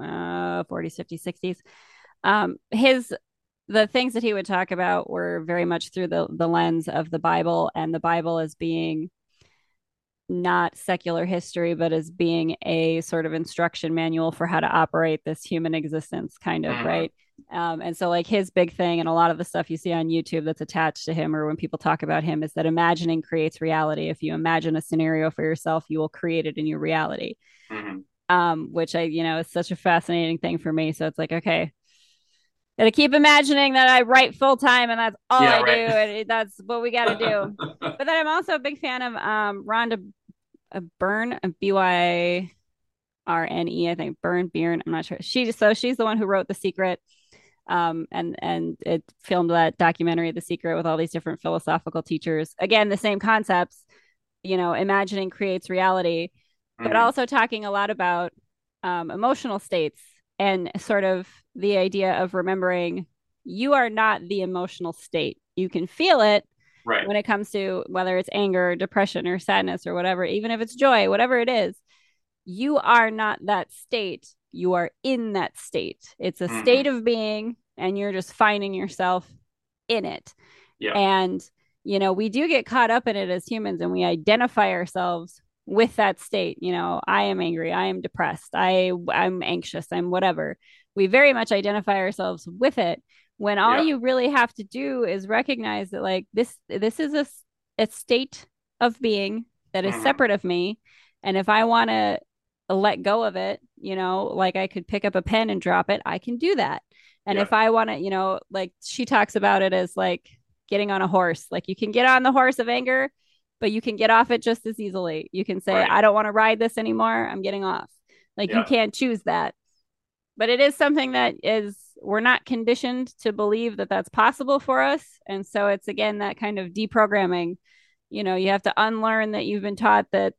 Speaker 1: uh, 40s, 50s, 60s um, his the things that he would talk about were very much through the the lens of the Bible and the Bible as being not secular history, but as being a sort of instruction manual for how to operate this human existence, kind of, mm-hmm. right? Um, and so, like, his big thing, and a lot of the stuff you see on YouTube that's attached to him, or when people talk about him, is that imagining creates reality. If you imagine a scenario for yourself, you will create it in your reality. Mm-hmm. Um, which I, you know, is such a fascinating thing for me. So it's like, okay, gotta keep imagining that I write full time and that's all yeah, I right. do. And that's what we gotta do. but then I'm also a big fan of um Rhonda uh, Byrne, B Y R N E, I think Byrne Byrne. I'm not sure. She so she's the one who wrote The Secret. Um, and and it filmed that documentary, The Secret, with all these different philosophical teachers. Again, the same concepts. You know, imagining creates reality, mm-hmm. but also talking a lot about um, emotional states and sort of the idea of remembering you are not the emotional state. You can feel it
Speaker 2: right.
Speaker 1: when it comes to whether it's anger, or depression, or sadness, or whatever, even if it's joy, whatever it is. You are not that state. You are in that state. It's a mm-hmm. state of being, and you're just finding yourself in it.
Speaker 2: Yeah.
Speaker 1: And, you know, we do get caught up in it as humans and we identify ourselves with that state you know i am angry i am depressed i i'm anxious i'm whatever we very much identify ourselves with it when all yeah. you really have to do is recognize that like this this is a, a state of being that is mm-hmm. separate of me and if i want to let go of it you know like i could pick up a pen and drop it i can do that and yeah. if i want to you know like she talks about it as like getting on a horse like you can get on the horse of anger but you can get off it just as easily. You can say, right. I don't want to ride this anymore. I'm getting off. Like yeah. you can't choose that. But it is something that is, we're not conditioned to believe that that's possible for us. And so it's again that kind of deprogramming. You know, you have to unlearn that you've been taught that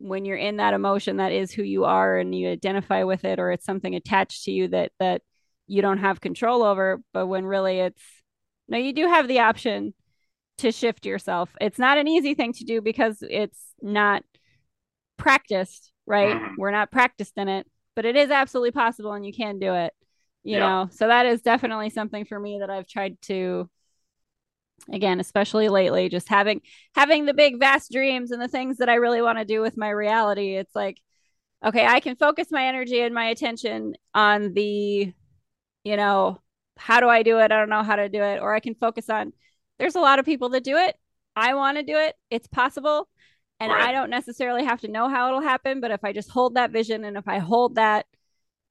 Speaker 1: when you're in that emotion, that is who you are and you identify with it, or it's something attached to you that, that, you don't have control over but when really it's no you do have the option to shift yourself. It's not an easy thing to do because it's not practiced, right? Mm-hmm. We're not practiced in it, but it is absolutely possible and you can do it. You yeah. know, so that is definitely something for me that I've tried to again, especially lately, just having having the big vast dreams and the things that I really want to do with my reality. It's like okay, I can focus my energy and my attention on the you know, how do I do it? I don't know how to do it or I can focus on there's a lot of people that do it. I want to do it. It's possible. And right. I don't necessarily have to know how it'll happen, but if I just hold that vision and if I hold that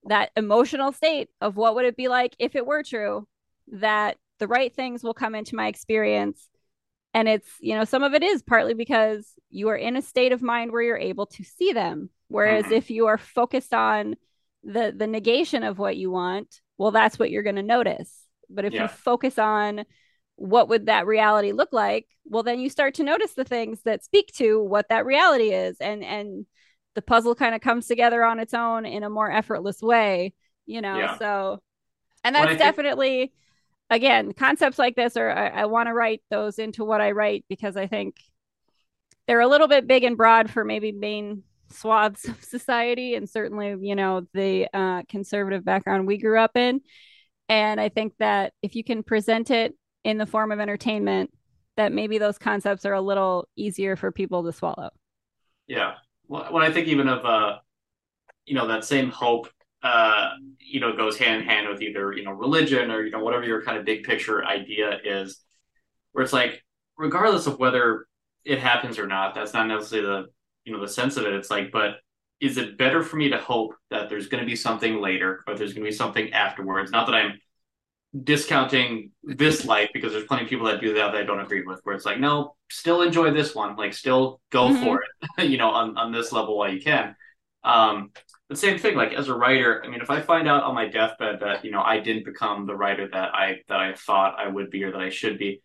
Speaker 1: that emotional state of what would it be like if it were true that the right things will come into my experience and it's you know some of it is partly because you are in a state of mind where you're able to see them whereas mm-hmm. if you are focused on the the negation of what you want well that's what you're going to notice but if yeah. you focus on what would that reality look like well then you start to notice the things that speak to what that reality is and and the puzzle kind of comes together on its own in a more effortless way you know yeah. so and that's definitely think- again concepts like this are i, I want to write those into what i write because i think they're a little bit big and broad for maybe main swaths of society and certainly you know the uh, conservative background we grew up in and i think that if you can present it in the form of entertainment that maybe those concepts are a little easier for people to swallow.
Speaker 2: Yeah. Well, when I think even of, uh, you know, that same hope, uh, you know, goes hand in hand with either, you know, religion or, you know, whatever your kind of big picture idea is, where it's like, regardless of whether it happens or not, that's not necessarily the, you know, the sense of it. It's like, but is it better for me to hope that there's going to be something later or there's going to be something afterwards? Not that I'm discounting this life because there's plenty of people that do that that I don't agree with, where it's like, no, still enjoy this one, like still go mm-hmm. for it, you know, on, on this level while you can. Um, the same thing, like as a writer, I mean, if I find out on my deathbed that, you know, I didn't become the writer that I that I thought I would be or that I should be,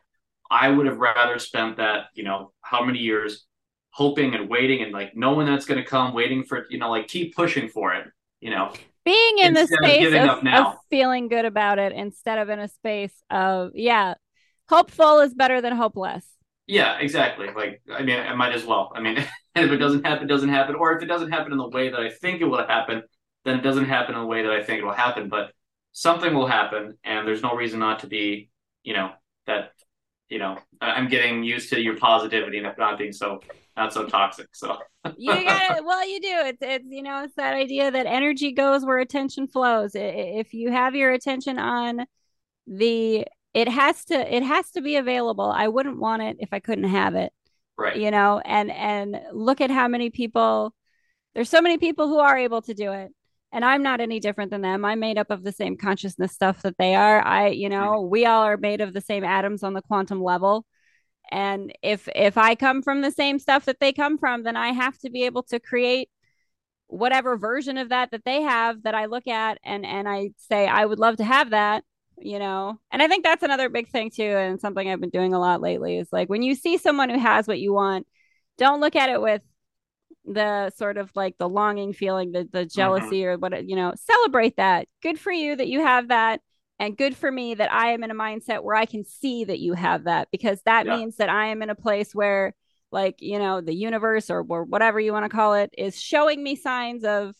Speaker 2: I would have rather spent that, you know, how many years hoping and waiting and like knowing that's gonna come, waiting for you know, like keep pushing for it, you know
Speaker 1: being in the space of, of, feeling good about it instead of in a space of yeah hopeful is better than hopeless
Speaker 2: yeah exactly like i mean i might as well i mean if it doesn't happen it doesn't happen or if it doesn't happen in the way that i think it will happen then it doesn't happen in the way that i think it will happen but something will happen and there's no reason not to be you know that you know i'm getting used to your positivity and not being so not so toxic. So
Speaker 1: you got it. Well, you do. It's it's you know it's that idea that energy goes where attention flows. If you have your attention on the, it has to it has to be available. I wouldn't want it if I couldn't have it.
Speaker 2: Right.
Speaker 1: You know, and and look at how many people. There's so many people who are able to do it. And I'm not any different than them. I'm made up of the same consciousness stuff that they are. I, you know, we all are made of the same atoms on the quantum level and if if i come from the same stuff that they come from then i have to be able to create whatever version of that that they have that i look at and and i say i would love to have that you know and i think that's another big thing too and something i've been doing a lot lately is like when you see someone who has what you want don't look at it with the sort of like the longing feeling the the jealousy mm-hmm. or what you know celebrate that good for you that you have that and good for me that I am in a mindset where I can see that you have that because that yeah. means that I am in a place where like you know the universe or, or whatever you want to call it is showing me signs of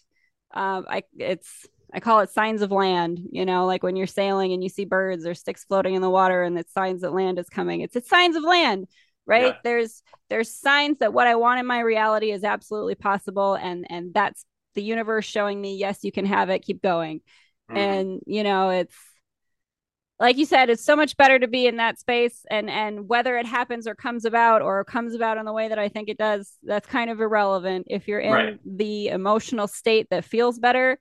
Speaker 1: um I it's I call it signs of land, you know, like when you're sailing and you see birds or sticks floating in the water and it's signs that land is coming. It's it's signs of land, right? Yeah. There's there's signs that what I want in my reality is absolutely possible and and that's the universe showing me yes, you can have it, keep going. Mm-hmm. And you know, it's like you said, it's so much better to be in that space and and whether it happens or comes about or comes about in the way that I think it does, that's kind of irrelevant. If you're in right. the emotional state that feels better,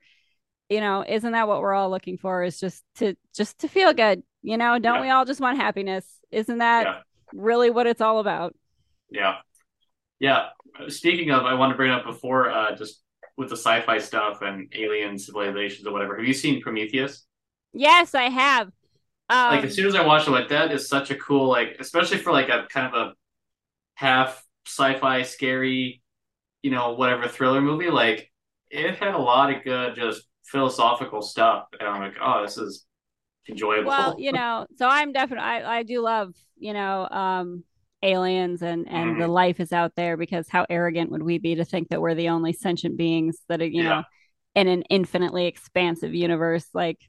Speaker 1: you know, isn't that what we're all looking for? Is just to just to feel good. You know, don't yeah. we all just want happiness? Isn't that yeah. really what it's all about?
Speaker 2: Yeah. Yeah. Speaking of, I want to bring up before uh just with the sci-fi stuff and alien civilizations or whatever. Have you seen Prometheus?
Speaker 1: Yes, I have.
Speaker 2: Um, like as soon as I watched it, like that is such a cool like, especially for like a kind of a half sci-fi, scary, you know, whatever thriller movie. Like it had a lot of good just philosophical stuff, and I'm like, oh, this is enjoyable.
Speaker 1: Well, you know, so I'm definitely I I do love you know um aliens and and mm-hmm. the life is out there because how arrogant would we be to think that we're the only sentient beings that are, you yeah. know in an infinitely expansive universe like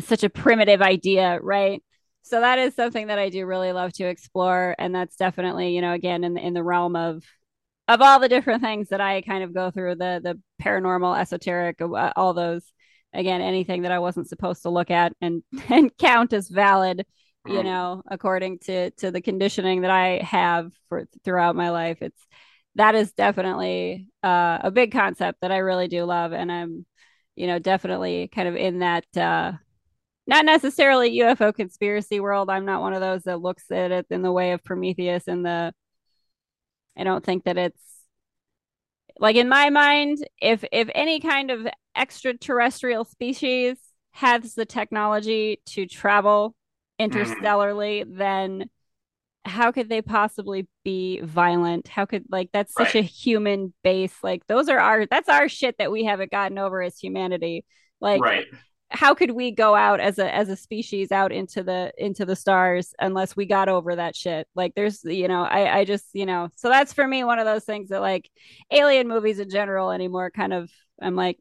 Speaker 1: such a primitive idea, right? So that is something that I do really love to explore, and that's definitely, you know, again in the, in the realm of of all the different things that I kind of go through the the paranormal, esoteric, uh, all those. Again, anything that I wasn't supposed to look at and and count as valid, you know, according to to the conditioning that I have for throughout my life. It's that is definitely uh, a big concept that I really do love, and I'm, you know, definitely kind of in that. Uh, not necessarily UFO conspiracy world. I'm not one of those that looks at it in the way of Prometheus and the I don't think that it's like in my mind, if if any kind of extraterrestrial species has the technology to travel interstellarly, mm. then how could they possibly be violent? How could like that's such right. a human base? Like those are our that's our shit that we haven't gotten over as humanity. Like
Speaker 2: right
Speaker 1: how could we go out as a as a species out into the into the stars unless we got over that shit like there's you know i i just you know so that's for me one of those things that like alien movies in general anymore kind of i'm like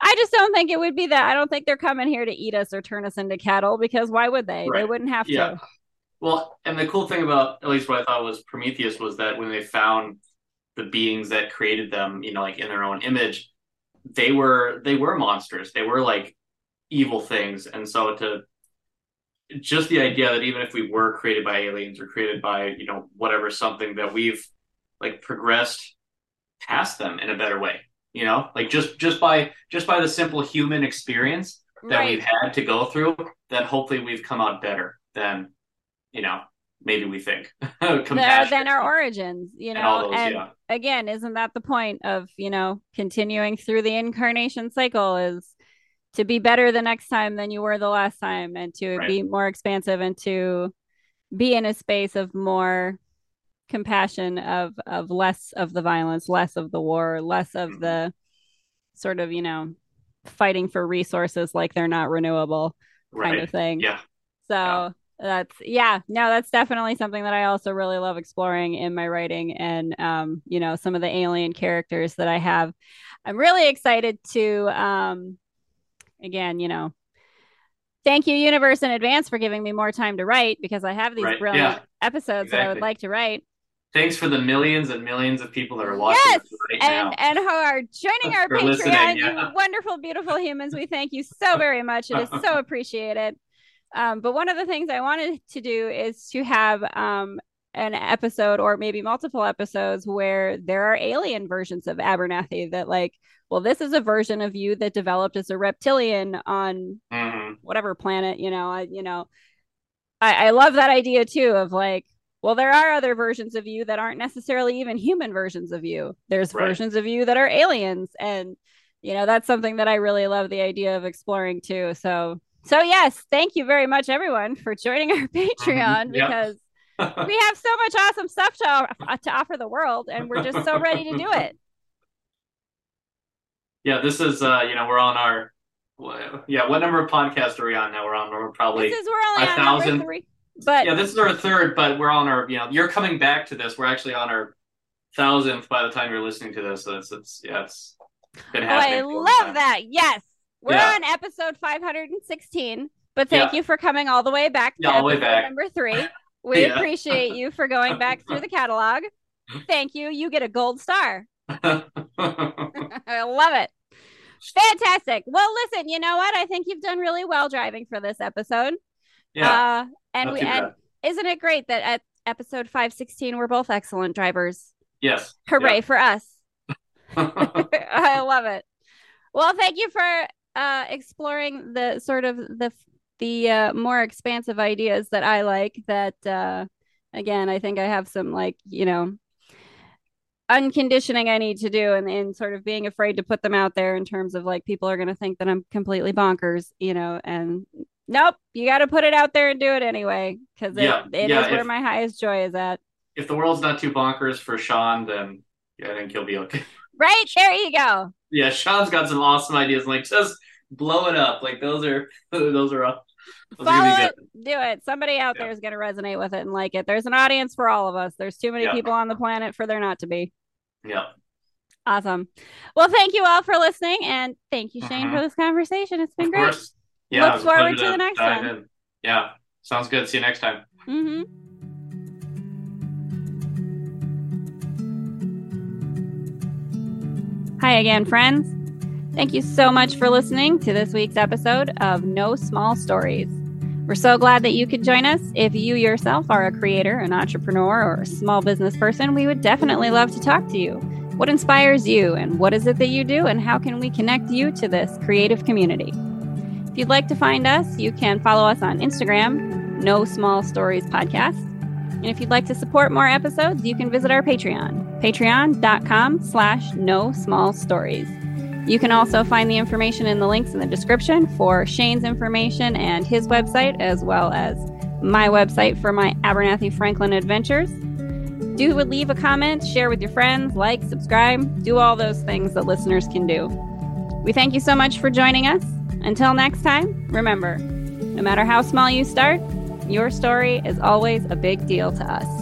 Speaker 1: i just don't think it would be that i don't think they're coming here to eat us or turn us into cattle because why would they right. they wouldn't have yeah. to
Speaker 2: well and the cool thing about at least what i thought was prometheus was that when they found the beings that created them you know like in their own image they were they were monsters they were like evil things. And so to just the idea that even if we were created by aliens or created by, you know, whatever something that we've like progressed past them in a better way, you know, like just just by just by the simple human experience that right. we've had to go through, that hopefully we've come out better than, you know, maybe we think
Speaker 1: than our origins you know and, those, and yeah. again isn't that the point of you know continuing through the incarnation cycle is to be better the next time than you were the last time and to right. be more expansive and to be in a space of more compassion of of less of the violence less of the war less of mm-hmm. the sort of you know fighting for resources like they're not renewable kind right. of thing
Speaker 2: yeah
Speaker 1: so yeah. that's yeah no that's definitely something that i also really love exploring in my writing and um you know some of the alien characters that i have i'm really excited to um again, you know, thank you, universe, in advance for giving me more time to write because I have these right. brilliant yeah. episodes exactly. that I would like to write.
Speaker 2: Thanks for the millions and millions of people that are watching yes! right
Speaker 1: and, now. And who are joining our Patreon, yeah. you wonderful, beautiful humans. We thank you so very much. It is so appreciated. Um, but one of the things I wanted to do is to have um, an episode or maybe multiple episodes where there are alien versions of Abernathy that like well, this is a version of you that developed as a reptilian on mm-hmm. whatever planet, you know, I, you know, I, I love that idea too of like, well, there are other versions of you that aren't necessarily even human versions of you. There's right. versions of you that are aliens. And, you know, that's something that I really love the idea of exploring too. So, so yes, thank you very much, everyone, for joining our Patreon because we have so much awesome stuff to, to offer the world and we're just so ready to do it
Speaker 2: yeah, this is uh, you know, we're on our yeah, what number of podcasts are we on now? We're on we're probably
Speaker 1: this is we're only a thousand. Three, but
Speaker 2: yeah, this is our third, but we're on our you know, you're coming back to this. We're actually on our thousandth by the time you're listening to this. So it's it's yeah, it's
Speaker 1: been happening. Oh, I love that. Yes. We're yeah. on episode 516. But thank yeah. you for coming all the way back to
Speaker 2: yeah, all the way back.
Speaker 1: number three. We appreciate you for going back through the catalog. Thank you. You get a gold star. I love it. Fantastic. Well, listen, you know what? I think you've done really well driving for this episode.
Speaker 2: Yeah.
Speaker 1: Uh, and we and isn't it great that at episode 516 we're both excellent drivers?
Speaker 2: Yes.
Speaker 1: Hooray yeah. for us. I love it. Well, thank you for uh exploring the sort of the the uh, more expansive ideas that I like that uh again, I think I have some like, you know, unconditioning I need to do and, and sort of being afraid to put them out there in terms of like people are going to think that I'm completely bonkers, you know, and nope, you got to put it out there and do it anyway because it, yeah, it yeah, is where my highest joy is at.
Speaker 2: If the world's not too bonkers for Sean, then yeah, I think he'll be okay.
Speaker 1: Right there, you go.
Speaker 2: Yeah, Sean's got some awesome ideas. Like just blow it up. Like those are those are.
Speaker 1: Follow it, do it. Somebody out yeah. there is going to resonate with it and like it. There's an audience for all of us. There's too many yeah. people on the planet for there not to be.
Speaker 2: Yeah.
Speaker 1: Awesome. Well, thank you all for listening, and thank you, Shane, mm-hmm. for this conversation. It's been
Speaker 2: of
Speaker 1: great.
Speaker 2: Course. Yeah.
Speaker 1: Look forward to, to, the next one. In.
Speaker 2: Yeah. Sounds good. See you next time.
Speaker 1: Mm-hmm. Hi again, friends. Thank you so much for listening to this week's episode of No Small Stories. We're so glad that you could join us. If you yourself are a creator, an entrepreneur, or a small business person, we would definitely love to talk to you. What inspires you, and what is it that you do, and how can we connect you to this creative community? If you'd like to find us, you can follow us on Instagram, No Small Stories Podcast. And if you'd like to support more episodes, you can visit our Patreon, patreon.com slash no small stories. You can also find the information in the links in the description for Shane's information and his website, as well as my website for my Abernathy Franklin adventures. Do leave a comment, share with your friends, like, subscribe, do all those things that listeners can do. We thank you so much for joining us. Until next time, remember no matter how small you start, your story is always a big deal to us.